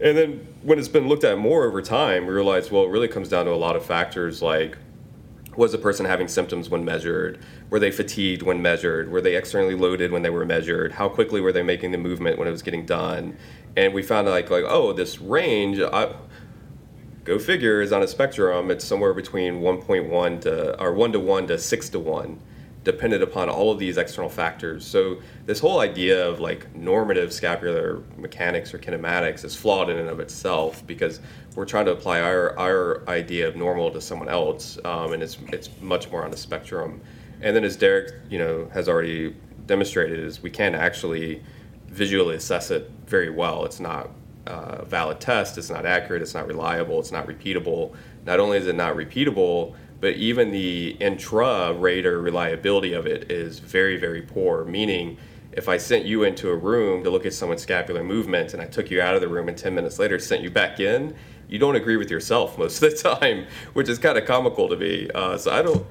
And then when it's been looked at more over time, we realize, well, it really comes down to a lot of factors like was the person having symptoms when measured? Were they fatigued when measured? Were they externally loaded when they were measured? How quickly were they making the movement when it was getting done? And we found like like oh this range, I, go figure, is on a spectrum. It's somewhere between 1.1 to or one to one to six to one dependent upon all of these external factors. So this whole idea of like normative scapular mechanics or kinematics is flawed in and of itself because we're trying to apply our, our idea of normal to someone else, um, and it's it's much more on the spectrum. And then as Derek, you know, has already demonstrated, is we can actually visually assess it very well. It's not a valid test. It's not accurate. It's not reliable. It's not repeatable. Not only is it not repeatable, but even the intra rater reliability of it is very, very poor. Meaning, if I sent you into a room to look at someone's scapular movement and I took you out of the room and 10 minutes later sent you back in, you don't agree with yourself most of the time, which is kind of comical to me. Uh, so I don't.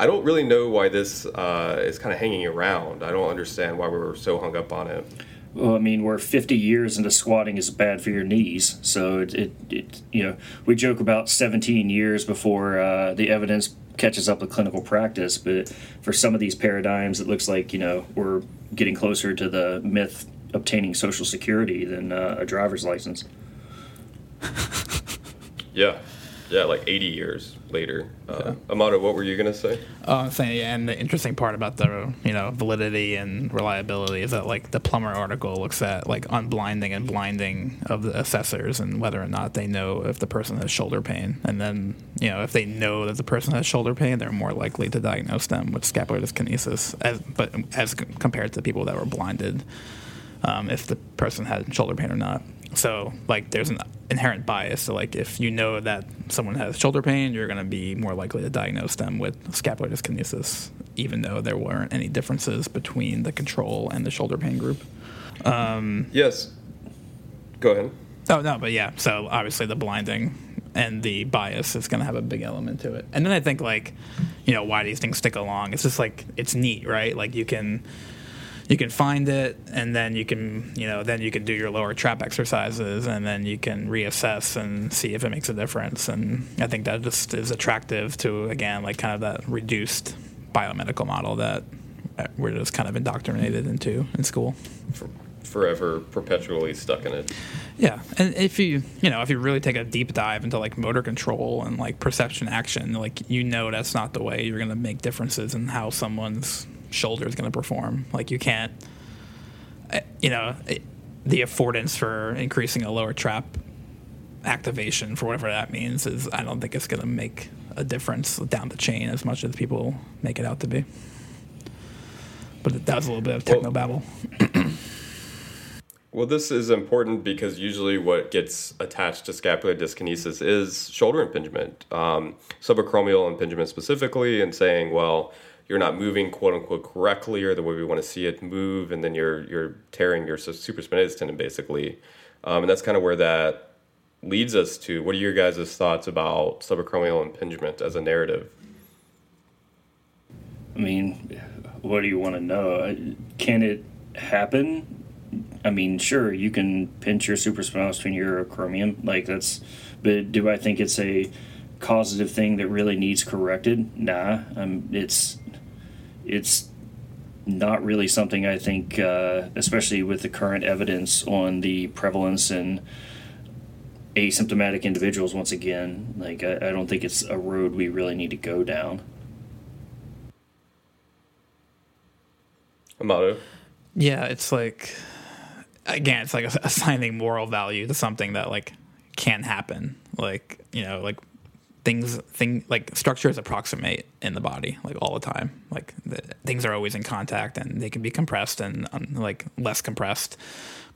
I don't really know why this uh, is kind of hanging around. I don't understand why we were so hung up on it. Well, I mean, we're 50 years into squatting is bad for your knees. So it, it, it you know, we joke about 17 years before uh, the evidence catches up with clinical practice. But for some of these paradigms, it looks like you know we're getting closer to the myth obtaining social security than uh, a driver's license. yeah, yeah, like 80 years later. Uh, Amato, what were you gonna say? Uh, I'm saying, yeah, and the interesting part about the you know validity and reliability is that like the Plummer article looks at like unblinding and blinding of the assessors and whether or not they know if the person has shoulder pain, and then you know if they know that the person has shoulder pain, they're more likely to diagnose them with scapular dyskinesis, as but as compared to people that were blinded, um, if the person had shoulder pain or not. So like there's an inherent bias. So like if you know that someone has shoulder pain, you're going to be more likely to diagnose them with scapular dyskinesis, even though there weren't any differences between the control and the shoulder pain group. Um, yes. Go ahead. Oh no, but yeah. So obviously the blinding and the bias is going to have a big element to it. And then I think like, you know, why these things stick along. It's just like it's neat, right? Like you can you can find it and then you can you know then you can do your lower trap exercises and then you can reassess and see if it makes a difference. And i think that just is attractive to again like kind of that reduced biomedical model that we're just kind of indoctrinated into in school. For, forever perpetually stuck in it. Yeah and if you you know if you really take a deep dive into like motor control and like perception action like you know that's not the way you're going to make differences in how someone's shoulder is going to perform. Like you can't, eh, you know, eh, the affordance for increasing a lower trap activation for whatever that means is I don't think it's going to make a difference down the chain as much as people make it out to be. But that was a little bit of techno babble. Well, this is important because usually what gets attached to scapular dyskinesis is shoulder impingement, um, subacromial impingement specifically, and saying, well, you're not moving quote unquote correctly or the way we want to see it move, and then you're you're tearing your supraspinatus tendon basically, um, and that's kind of where that leads us to. What are your guys' thoughts about subacromial impingement as a narrative? I mean, what do you want to know? Can it happen? I mean, sure, you can pinch your supraspinatus between your acromion, like that's. But do I think it's a causative thing that really needs corrected? Nah, um, it's it's not really something I think, uh, especially with the current evidence on the prevalence in asymptomatic individuals. Once again, like I, I don't think it's a road we really need to go down. Amato. Yeah, it's like again, it's like assigning moral value to something that like can happen. Like you know, like things thing like structures approximate in the body like all the time. Like the, things are always in contact and they can be compressed and um, like less compressed.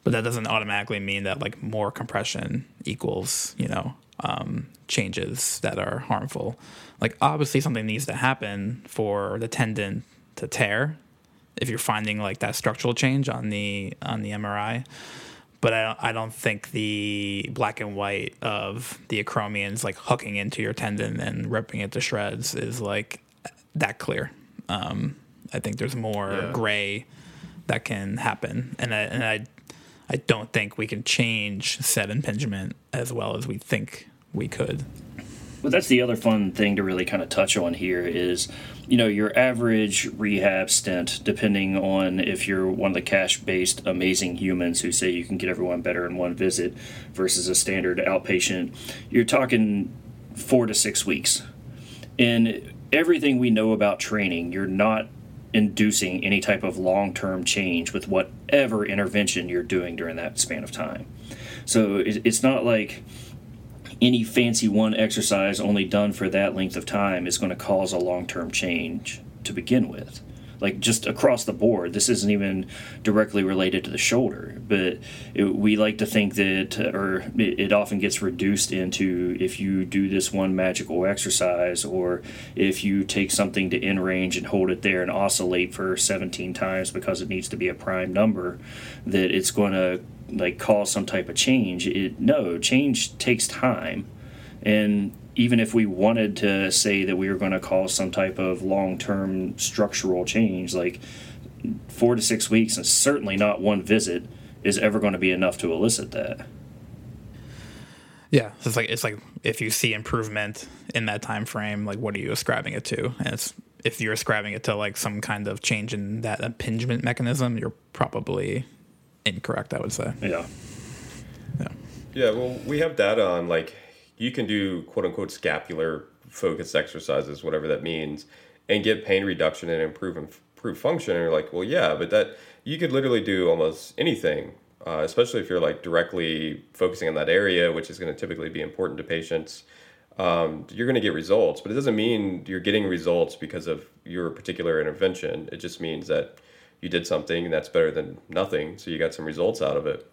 But that doesn't automatically mean that like more compression equals you know um, changes that are harmful. Like obviously something needs to happen for the tendon to tear. If you're finding like that structural change on the on the mri but I don't, I don't think the black and white of the acromions like hooking into your tendon and ripping it to shreds is like that clear. Um, I think there's more Yeah. gray that can happen, and I, and I I don't think we can change said impingement as well as we think we could. But that's the other fun thing to really kind of touch on here is, you know, your average rehab stint, depending on if you're one of the cash based amazing humans who say you can get everyone better in one visit versus a standard outpatient, you're talking four to six weeks. And everything we know about training, you're not inducing any type of long term change with whatever intervention you're doing during that span of time. So it's not like any fancy one exercise only done for that length of time is going to cause a long term change to begin with. Like just across the board, this isn't even directly related to the shoulder, but it, we like to think that, or it, it often gets reduced into if you do this one magical exercise, or if you take something to in range and hold it there and oscillate for 17 times because it needs to be a prime number, that it's going to like cause some type of change. It no change takes time, and even if we wanted to say that we were going to cause some type of long-term structural change, like four to six weeks, and certainly not one visit, is ever going to be enough to elicit that. Yeah, so it's like it's like if you see improvement in that time frame, like what are you ascribing it to? And it's if you're ascribing it to like some kind of change in that impingement mechanism, you're probably incorrect. I would say. Yeah. Yeah. Yeah, well, we have data on like you can do quote unquote scapular focused exercises, whatever that means, and get pain reduction and improve improve function. And you're like, well, yeah, but that you could literally do almost anything, uh, especially if you're like directly focusing on that area, which is going to typically be important to patients. Um, you're going to get results, but it doesn't mean you're getting results because of your particular intervention. It just means that you did something and that's better than nothing, so you got some results out of it.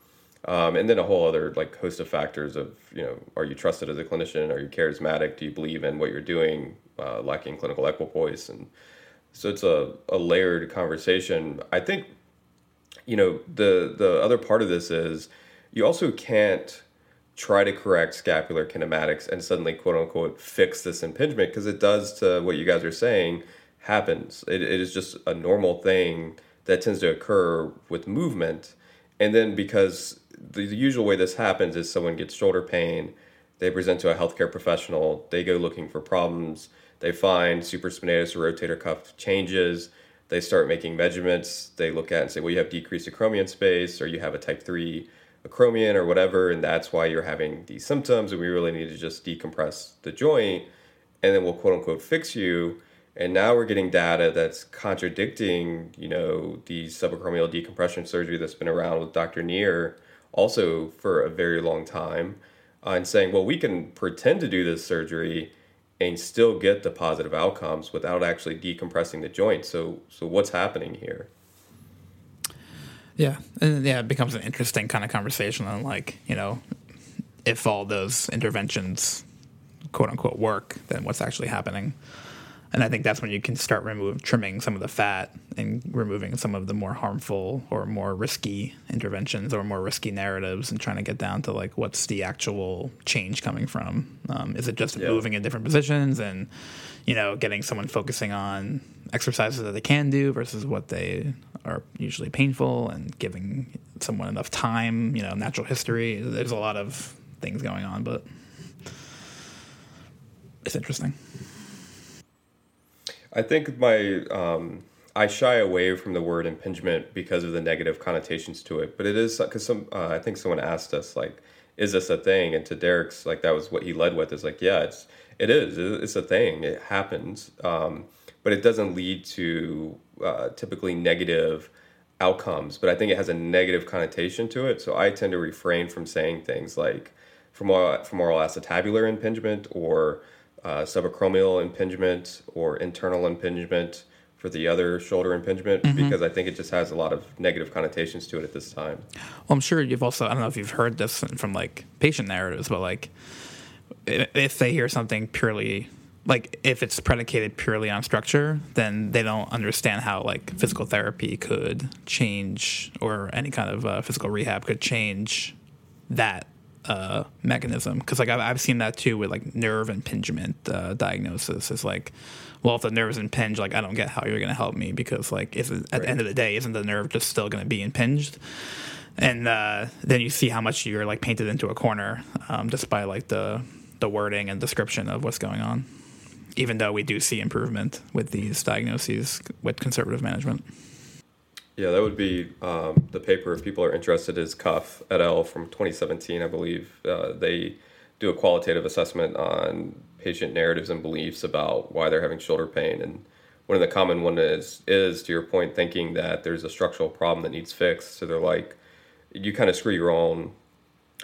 Um, and then a whole other like host of factors of you know are you trusted as a clinician? Are you charismatic? Do you believe in what you're doing uh, lacking clinical equipoise? And so it's a, a layered conversation. I think you know the the other part of this is you also can't try to correct scapular kinematics and suddenly quote unquote fix this impingement because it does to what you guys are saying happens. It, it is just a normal thing that tends to occur with movement. And then because the, the usual way this happens is someone gets shoulder pain, they present to a healthcare professional, they go looking for problems, they find supraspinatus or rotator cuff changes, they start making measurements, they look at and say, well, you have decreased acromion space or you have a type 3 acromion or whatever, and that's why you're having these symptoms, and we really need to just decompress the joint, and then we'll quote unquote fix you and now we're getting data that's contradicting you know the subacromial decompression surgery that's been around with dr neer also for a very long time uh, and saying well we can pretend to do this surgery and still get the positive outcomes without actually decompressing the joint so so what's happening here Yeah, and yeah, it becomes an interesting kind of conversation on like you know if all those interventions, quote unquote, work, then what's actually happening. And I think that's when you can start remove, trimming some of the fat and removing some of the more harmful or more risky interventions or more risky narratives and trying to get down to like what's the actual change coming from. Um, is it just Yeah. moving in different positions and you know getting someone focusing on exercises that they can do versus what they are usually painful and giving someone enough time, you know, natural history. There's a lot of things going on, but it's interesting. I think my um, I shy away from the word impingement because of the negative connotations to it. But it is because some uh, I think someone asked us like, "Is this a thing?" And to Derek's like that was what he led with is like, "Yeah, it's it is. It's a thing. It happens." Um, but it doesn't lead to uh, typically negative outcomes. But I think it has a negative connotation to it. So I tend to refrain from saying things like femoral, femoral acetabular impingement or uh, subacromial impingement or internal impingement for the other shoulder impingement Mm-hmm. because I think it just has a lot of negative connotations to it at this time. Well, I'm sure you've also I don't know if you've heard this from like patient narratives, but like if they hear something purely like if it's predicated purely on structure, then they don't understand how like physical therapy could change or any kind of uh, physical rehab could change that uh, mechanism. Because like I've, I've seen that too with like nerve impingement uh, diagnosis. It's like, well, if the nerve is impinged, like I don't get how you're going to help me because like isn't at the end of the day, isn't the nerve just still going to be impinged? and uh, then you see how much you're like painted into a corner um, just by like the the wording and description of what's going on. Even though we do see improvement with these diagnoses with conservative management. Yeah, that would be um, the paper. If people are interested, is Cuff et al. from 2017, I believe. Uh, they do a qualitative assessment on patient narratives and beliefs about why they're having shoulder pain. And one of the common one is is to your point, thinking that there's a structural problem that needs fixed. So they're like, you kind of screw your own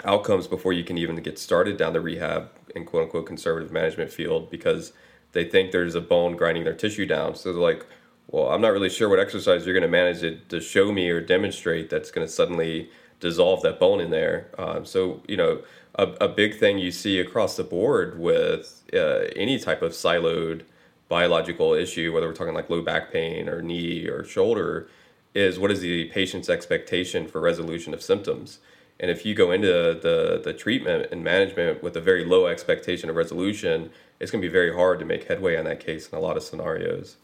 outcomes before you can even get started down the rehab and quote unquote conservative management field because they think there's a bone grinding their tissue down. So they're like, well, I'm not really sure what exercise you're going to manage it to show me or demonstrate that's going to suddenly dissolve that bone in there. Um, so, you know, a, a big thing you see across the board with uh, any type of siloed biological issue, whether we're talking like low back pain or knee or shoulder, is what is the patient's expectation for resolution of symptoms? And if you go into the, the treatment and management with a very low expectation of resolution, it's going to be very hard to make headway on that case in a lot of scenarios.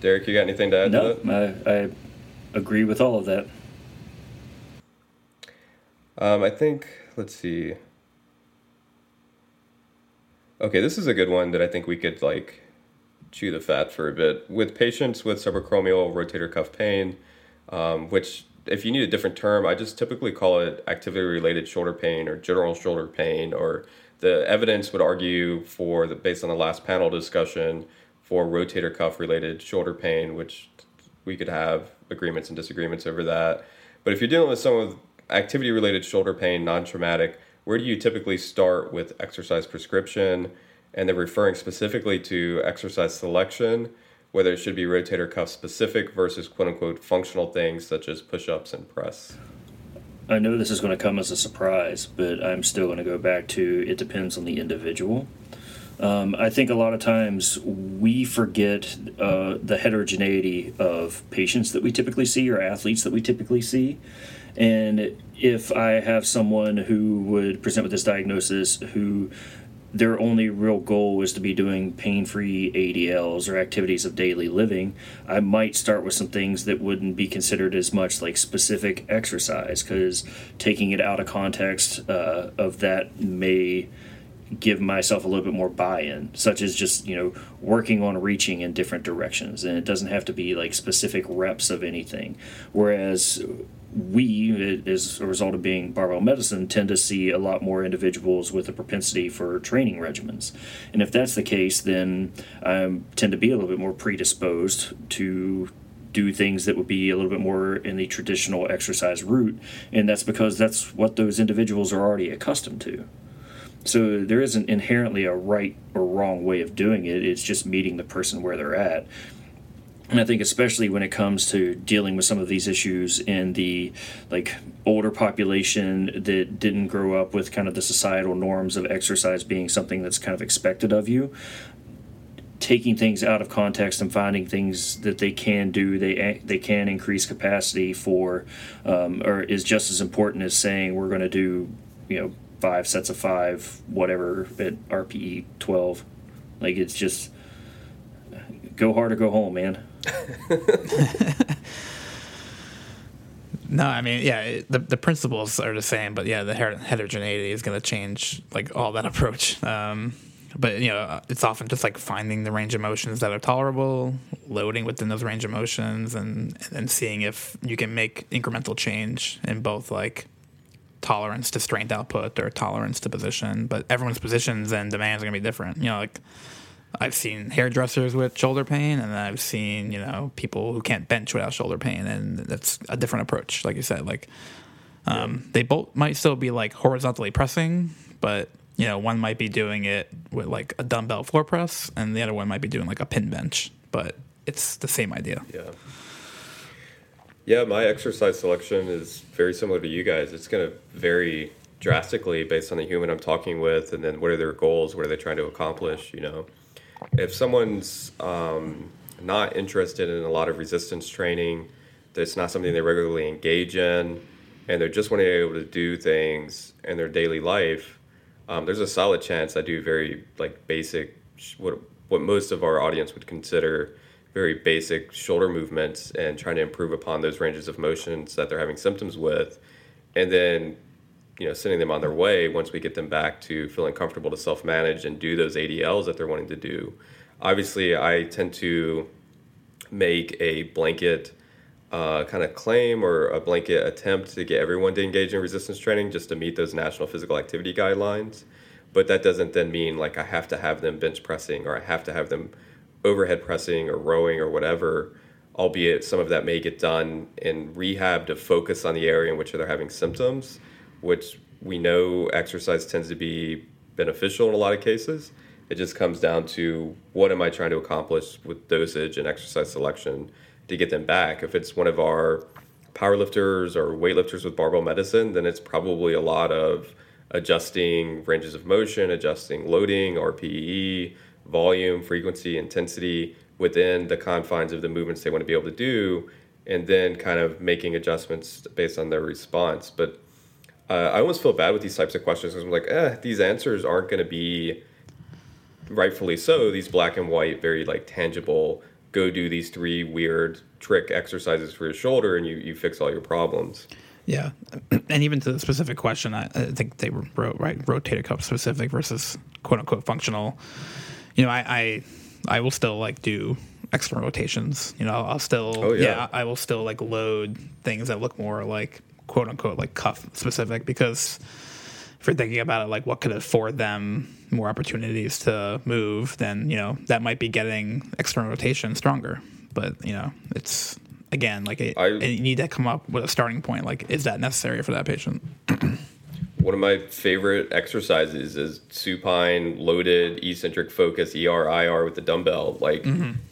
Derek, you got anything to add No, to that? I, I agree with all of that. Um, I think, let's see. Okay, this is a good one that I think we could like chew the fat for a bit. With patients with subacromial rotator cuff pain, um, which if you need a different term, I just typically call it activity related shoulder pain or general shoulder pain, or the evidence would argue for the based on the last panel discussion for rotator cuff related shoulder pain, which we could have agreements and disagreements over that. But if you're dealing with someone with activity related shoulder pain, non traumatic, where do you typically start with exercise prescription? And they're referring specifically to exercise selection, whether it should be rotator cuff specific versus quote unquote functional things such as push ups and press. I know this is going to come as a surprise, but I'm still going to go back to it depends on the individual. Um, I think a lot of times we forget uh, the heterogeneity of patients that we typically see or athletes that we typically see. And if I have someone who would present with this diagnosis who their only real goal is to be doing pain free ADLs or activities of daily living, I might start with some things that wouldn't be considered as much like specific exercise because taking it out of context uh, of that may give myself a little bit more buy-in such as just you know working on reaching in different directions and it doesn't have to be like specific reps of anything. Whereas we as a result of being barbell medicine tend to see a lot more individuals with a propensity for training regimens. And if that's the case then i tend to be a little bit more predisposed to do things that would be a little bit more in the traditional exercise route and that's because that's what those individuals are already accustomed to so there isn't inherently a right or wrong way of doing it. It's just meeting the person where they're at. And I think especially when it comes to dealing with some of these issues in the like older population that didn't grow up with kind of the societal norms of exercise being something that's kind of expected of you, taking things out of context and finding things that they can do, they they can increase capacity for, um, or is just as important as saying we're going to do, you know, five sets of five, whatever at RPE twelve. Like it's just go hard or go home, man. No, I mean, yeah, it, the the principles are the same, but yeah, the her- heterogeneity is going to change like all that approach. Um, but you know, it's often just like finding the range of motions that are tolerable, loading within those range of motions, and and seeing if you can make incremental change in both like tolerance to strength output or tolerance to position. But everyone's positions and demands are going to be different. You know, like I've seen hairdressers with shoulder pain, and I've seen you know people who can't bench without shoulder pain, and that's a different approach. Like you said, like Um, They both might still be like horizontally pressing, but you know, one might be doing it with like a dumbbell floor press, and the other one might be doing like a pin bench. But it's the same idea. Yeah. Yeah, my exercise selection is very similar to you guys. It's going to vary drastically based on the human I'm talking with, and then what are their goals? What are they trying to accomplish? You know, if someone's um, not interested in a lot of resistance training, that's not something they regularly engage in, and they're just wanting to be able to do things in their daily life, um, there's a solid chance I do very like basic what what most of our audience would consider very basic shoulder movements and trying to improve upon those ranges of motions that they're having symptoms with, and then you know sending them on their way once we get them back to feeling comfortable to self manage and do those ADLs that they're wanting to do. Obviously, I tend to make a blanket uh, kind of claim or a blanket attempt to get everyone to engage in resistance training just to meet those national physical activity guidelines. But that doesn't then mean like I have to have them bench pressing or I have to have them overhead pressing or rowing or whatever, albeit some of that may get done in rehab to focus on the area in which they're having symptoms, which we know exercise tends to be beneficial in a lot of cases. It just comes down to what am I trying to accomplish with dosage and exercise selection to get them back. If it's one of our powerlifters or weightlifters with barbell medicine, then it's probably a lot of adjusting ranges of motion, adjusting loading, RPE, volume, frequency, intensity within the confines of the movements they want to be able to do, and then kind of making adjustments based on their response. But uh, I almost feel bad with these types of questions because I'm like, eh, these answers aren't going to be rightfully so. These black and white, very like tangible. Go do these three weird trick exercises for your shoulder, and you you fix all your problems. Yeah, and even to the specific question, I, I think they wrote right rotator cuff specific versus quote unquote functional. You know, I I, I will still like do extra rotations. You know, I'll still Oh, yeah. yeah I will still like load things that look more like quote unquote like cuff specific because if you're thinking about it like what could afford them more opportunities to move, then you know that might be getting external rotation stronger. But you know, it's again like it, I- you need to come up with a starting point. Like, is that necessary for that patient? One of my favorite exercises is supine, loaded, eccentric focus, ER, IR with the dumbbell. Like,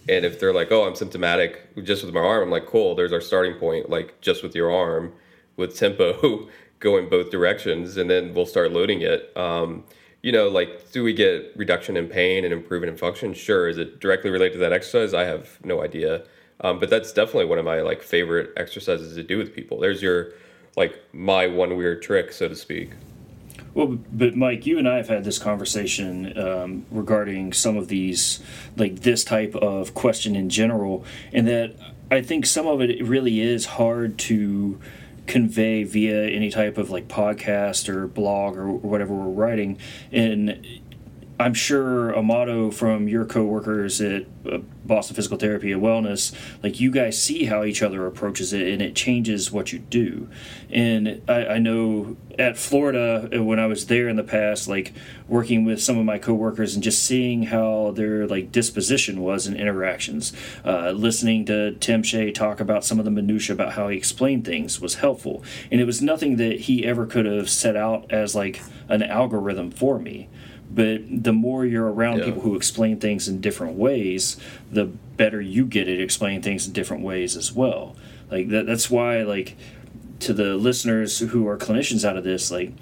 and if they're like, "Oh, I'm symptomatic just with my arm," I'm like, "Cool, there's our starting point. Like, just with your arm, with tempo going both directions, and then we'll start loading it." Um, you know, like, do we get reduction in pain and improvement in function? Sure. Is it directly related to that exercise? I have no idea. Um, but that's definitely one of my like favorite exercises to do with people. There's your like my one weird trick, so to speak. Well, but Mike, you and I have had this conversation um, regarding some of these, like this type of question in general, and that I think some of it really is hard to convey via any type of like podcast or blog or whatever we're writing. And I'm sure Amato from your coworkers at uh, Boston Physical Therapy and Wellness, like you guys see how each other approaches it, and it changes what you do. And I, I know at Florida uh, when I was there in the past, like working with some of my coworkers and just seeing how their like disposition was in interactions, uh, listening to Tim Shea talk about some of the minutia about how he explained things was helpful. And it was nothing that he ever could have set out as like an algorithm for me but the more you're around Yeah. people who explain things in different ways the better you get at explaining things in different ways as well like that, that's why like to the listeners who are clinicians out of this like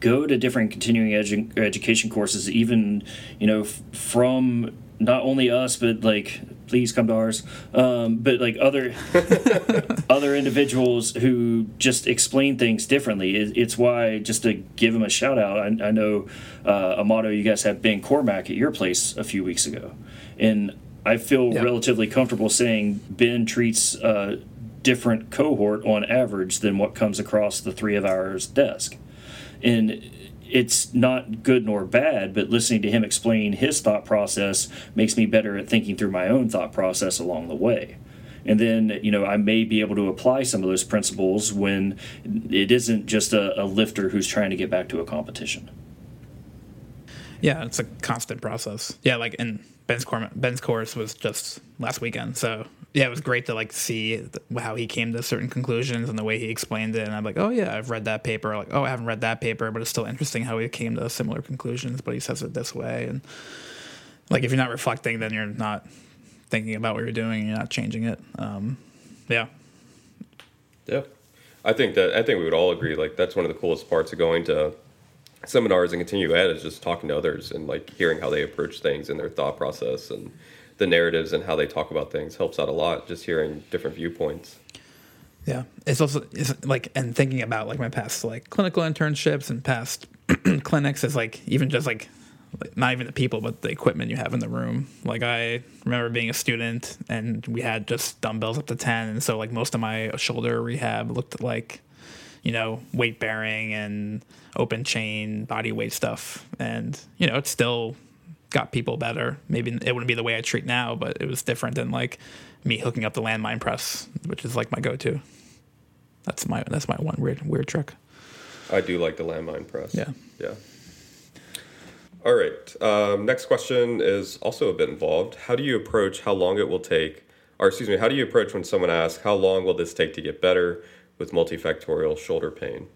go to different continuing edu- education courses even you know f- from not only us but like please come to ours um, but like other other individuals who just explain things differently. It, it's why, just to give him a shout out, I, I know uh, Amato you guys had Ben Cormack at your place a few weeks ago. And I feel Yeah. relatively comfortable saying Ben treats a different cohort on average than what comes across the three of ours desk. And it's not good nor bad, but listening to him explain his thought process makes me better at thinking through my own thought process along the way. And then, you know, I may be able to apply some of those principles when it isn't just a, a lifter who's trying to get back to a competition. Yeah, it's a constant process. Yeah, like in Ben's course, Ben's course was just last weekend, so yeah, it was great to like see how he came to certain conclusions and the way he explained it. And I'm like, oh yeah, I've read that paper. Like, oh, I haven't read that paper, but it's still interesting how he came to similar conclusions, but he says it this way. And like, if you're not reflecting, then you're not thinking about what you're doing. You're not changing it. Um, yeah, Yeah, I think that I think we would all agree. Like that's one of the coolest parts of going to seminars and continue ed is just talking to others and like hearing how they approach things and their thought process and the narratives and how they talk about things helps out a lot. Just hearing different viewpoints. Yeah, it's also it's like and thinking about like my past like clinical internships and past clinics is like even just like like, not even the people but the equipment you have in the room. Like I remember being a student and we had just dumbbells up to ten, and so like most of my shoulder rehab looked like you know weight bearing and open chain body weight stuff, and you know it's still got people better. Maybe it wouldn't be the way I treat now, but it was different than like me hooking up the landmine press, which is like my go-to. That's my that's my one weird weird trick. I do like the landmine press. Yeah. Yeah. All right. Um, next question is also a bit involved. How do you approach how long it will take, or excuse me, how do you approach when someone asks, how long will this take to get better with multifactorial shoulder pain?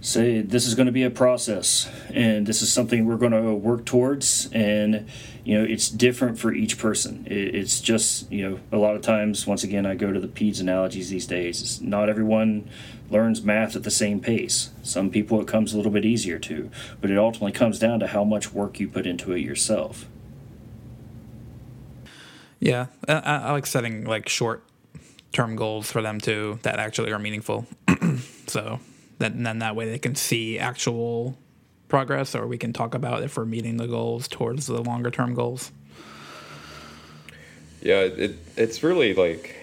Say this is going to be a process and this is something we're going to work towards and you know it's different for each person. It's just you know a lot of times once again i go to the peds analogies these days it's not everyone learns math at the same pace. Some people it comes a little bit easier to but it ultimately comes down to how much work you put into it yourself. Yeah, I, I I like setting like short term goals for them too that actually are meaningful. so that and then that way they can see actual progress, or we can talk about if we're meeting the goals towards the longer term goals. Yeah, it, it's really like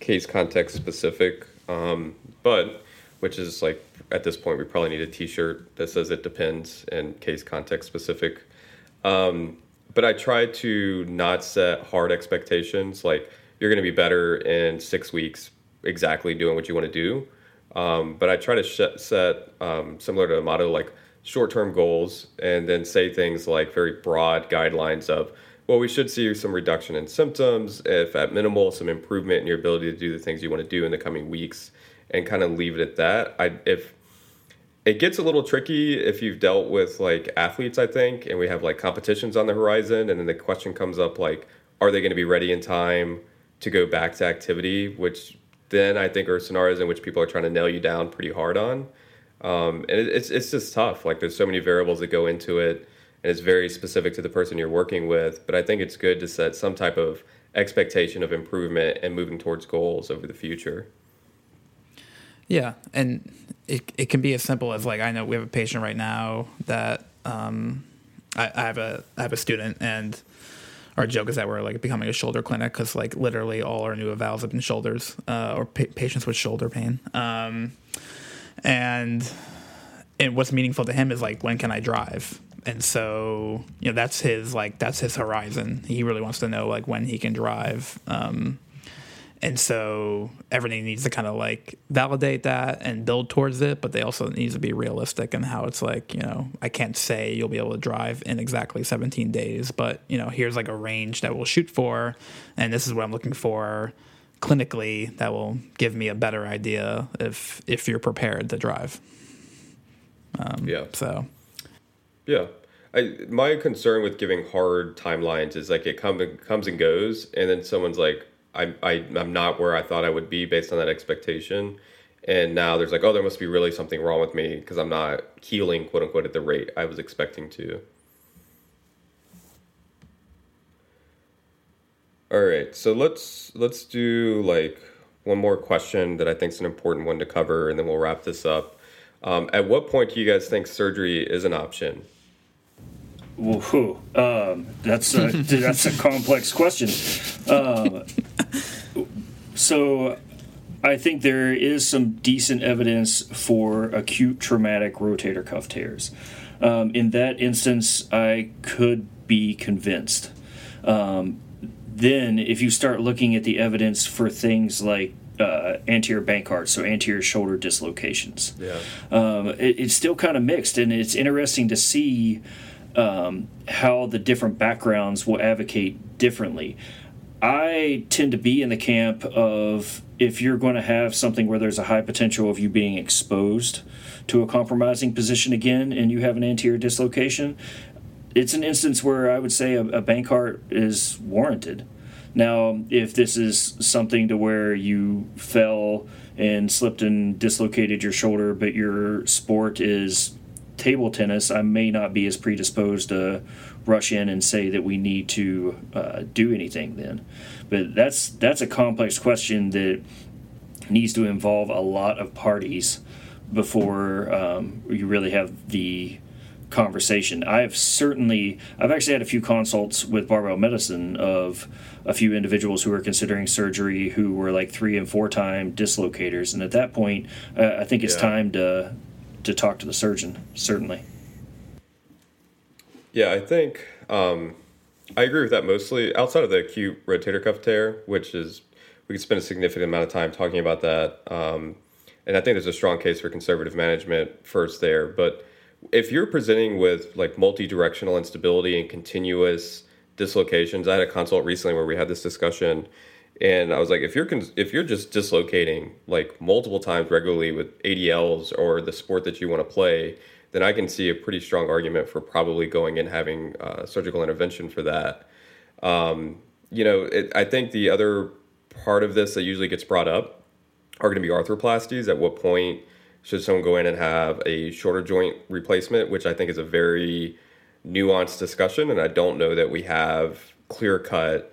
case context specific, um, but which is like at this point we probably need a T-shirt that says it depends and case context specific. Um, but I try to not set hard expectations like you're going to be better in six weeks exactly doing what you want to do. Um, but I try to sh- set um, similar to Amato like short-term goals and then say things like very broad guidelines of well we should see some reduction in symptoms if at minimal some improvement in your ability to do the things you want to do in the coming weeks and kind of leave it at that. I if it gets a little tricky if you've dealt with like athletes i think and we have like competitions on the horizon and then the question comes up like are they going to be ready in time to go back to activity which then i think are scenarios in which people are trying to nail you down pretty hard on. Um, and it, it's, it's just tough. Like there's so many variables that go into it and it's very specific to the person you're working with. But i think it's good to set some type of expectation of improvement and moving towards goals over the future. Yeah, and it it can be as simple as like I know we have a patient right now that um, I, I have a I have a student and our joke is that we're like becoming a shoulder clinic because like literally all our new evals have been shoulders uh, or pa- patients with shoulder pain. Um, and and what's meaningful to him is like when can I drive? And so you know that's his like that's his horizon. He really wants to know like when he can drive. Um, and so everything needs to kind of like validate that and build towards it but they also needs to be realistic in how it's like you know i can't say you'll be able to drive in exactly 17 days but you know here's like a range that we'll shoot for and this is what i'm looking for clinically that will give me a better idea if if you're prepared to drive. Um, yeah. so. Yeah. I, my concern with giving hard timelines is like it come, comes and goes, and then someone's like, I, I, I'm not where I thought I would be based on that expectation. And now there's like, oh, there must be really something wrong with me because I'm not healing, quote unquote, at the rate I was expecting to. All right, so let's let's do like one more question that I think is an important one to cover, and then we'll wrap this up. Um, at what point do you guys think surgery is an option? Woohoo. Um, that's a, that's a complex question. Um, so, I think there is some decent evidence for acute traumatic rotator cuff tears. Um, in that instance, I could be convinced. Um, then, if you start looking at the evidence for things like uh, anterior Bankart, so anterior shoulder dislocations, Yeah. um, it, it's still kind of mixed, and it's interesting to see um, how the different backgrounds will advocate differently. I tend to be in the camp of if you're going to have something where there's a high potential of you being exposed to a compromising position again and you have an anterior dislocation, it's an instance where I would say a, a Bankart is warranted. Now, if this is something to where you fell and slipped and dislocated your shoulder, but your sport is table tennis, I may not be as predisposed to rush in and say that we need to uh, do anything then. But that's that's a complex question that needs to involve a lot of parties before um, you really have the conversation. I've certainly, I've actually had a few consults with barbell medicine of a few individuals who are considering surgery who were like three and four time dislocators, and at that point, uh, I think it's yeah. time to to talk to the surgeon. Certainly. Yeah, I think um, I agree with that mostly. Outside of the acute rotator cuff tear, which is we could spend a significant amount of time talking about that. Um, and I think there's a strong case for conservative management first there. But if you're presenting with like multi-directional instability and continuous dislocations, I had a consult recently where we had this discussion, and I was like, if you're if you're just dislocating like multiple times regularly with ADLs or the sport that you want to play, then I can see a pretty strong argument for probably going and having uh, surgical intervention for that. Um, you know, it, I think the other part of this that usually gets brought up are going to be arthroplasties. At what point should someone go in and have a shorter joint replacement, which I think is a very nuanced discussion, and I don't know that we have clear cut.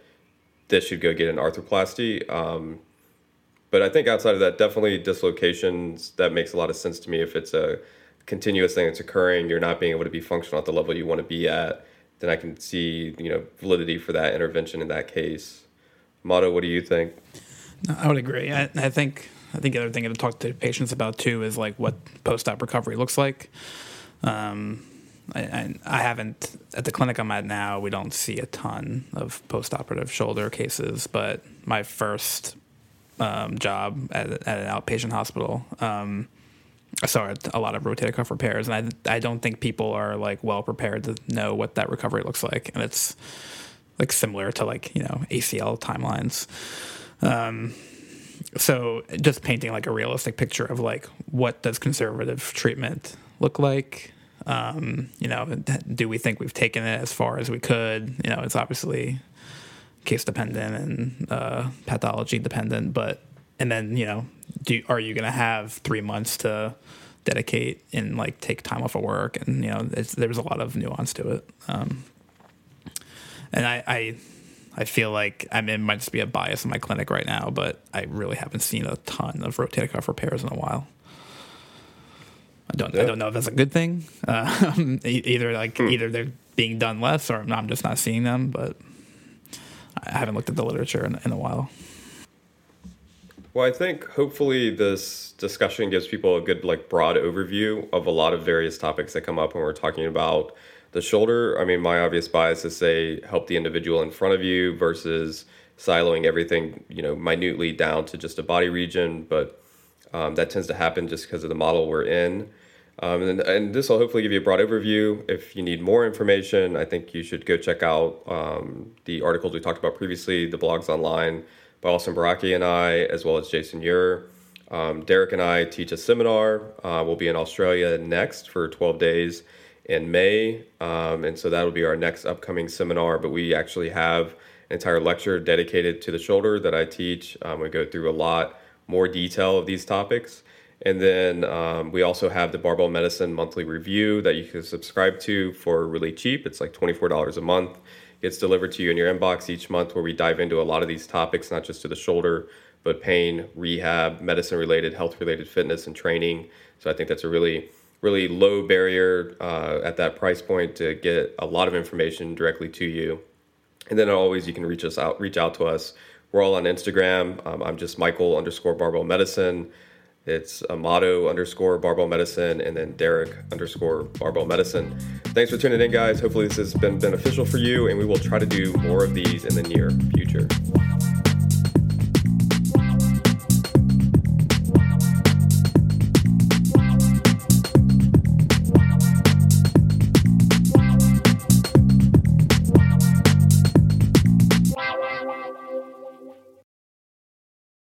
This should go get an arthroplasty. Um, but I think outside of that, definitely dislocations. That makes a lot of sense to me. If it's a continuous thing that's occurring, you're not being able to be functional at the level you want to be at, then I can see you know validity for that intervention in that case. Mato, what do you think? I would agree. I, I think I think the other thing to talk to patients about too is like what post-op recovery looks like. Um, I, I, haven't at the clinic I'm at now. We don't see a ton of post-operative shoulder cases, but my first um, job at, at, an outpatient hospital, um, I saw a lot of rotator cuff repairs, and I I don't think people are like well prepared to know what that recovery looks like, and it's like similar to like you know ACL timelines. Um, so just painting like a realistic picture of like what does conservative treatment look like um, you know do we think we've taken it as far as we could? You know it's obviously case dependent and uh, pathology dependent but and then you know do are you going to have three months to dedicate and like take time off of work? And you know there's a lot of nuance to it. Um, and I, I I feel like I mean, it might just be a bias in my clinic right now, but I really haven't seen a ton of rotator cuff repairs in a while. I don't yeah. I don't know if that's a good thing. Uh, either like hmm. either they're being done less, or I'm just not seeing them. But I haven't looked at the literature in, in a while. Well, I think hopefully this discussion gives people a good like broad overview of a lot of various topics that come up when we're talking about the shoulder, I mean, my obvious bias is say help the individual in front of you versus siloing everything, you know, minutely down to just a body region. But um, that tends to happen just because of the model we're in. Um, and, and this will hopefully give you a broad overview. If you need more information, I think you should go check out um, the articles we talked about previously, the blogs online by Austin Baraki and I, as well as Jason Ure. Um, Derek and I teach a seminar. Uh, we'll be in Australia next for 12 days in May. Um, and so that'll be our next upcoming seminar. But we actually have an entire lecture dedicated to the shoulder that I teach. Um, we go through a lot more detail of these topics. And then um, we also have the Barbell Medicine monthly review that you can subscribe to for really cheap. It's like $24 a month. It gets delivered to you in your inbox each month where we dive into a lot of these topics, not just to the shoulder, but pain, rehab, medicine related, health related fitness and training. So I think that's a really really low barrier uh, at that price point to get a lot of information directly to you. And then always you can reach us out, reach out to us. We're all on Instagram. Um, I'm just Michael underscore barbell medicine. It's Amato underscore barbell medicine and then Derek underscore barbell medicine. Thanks for tuning in, guys. Hopefully, this has been beneficial for you, and we will try to do more of these in the near future.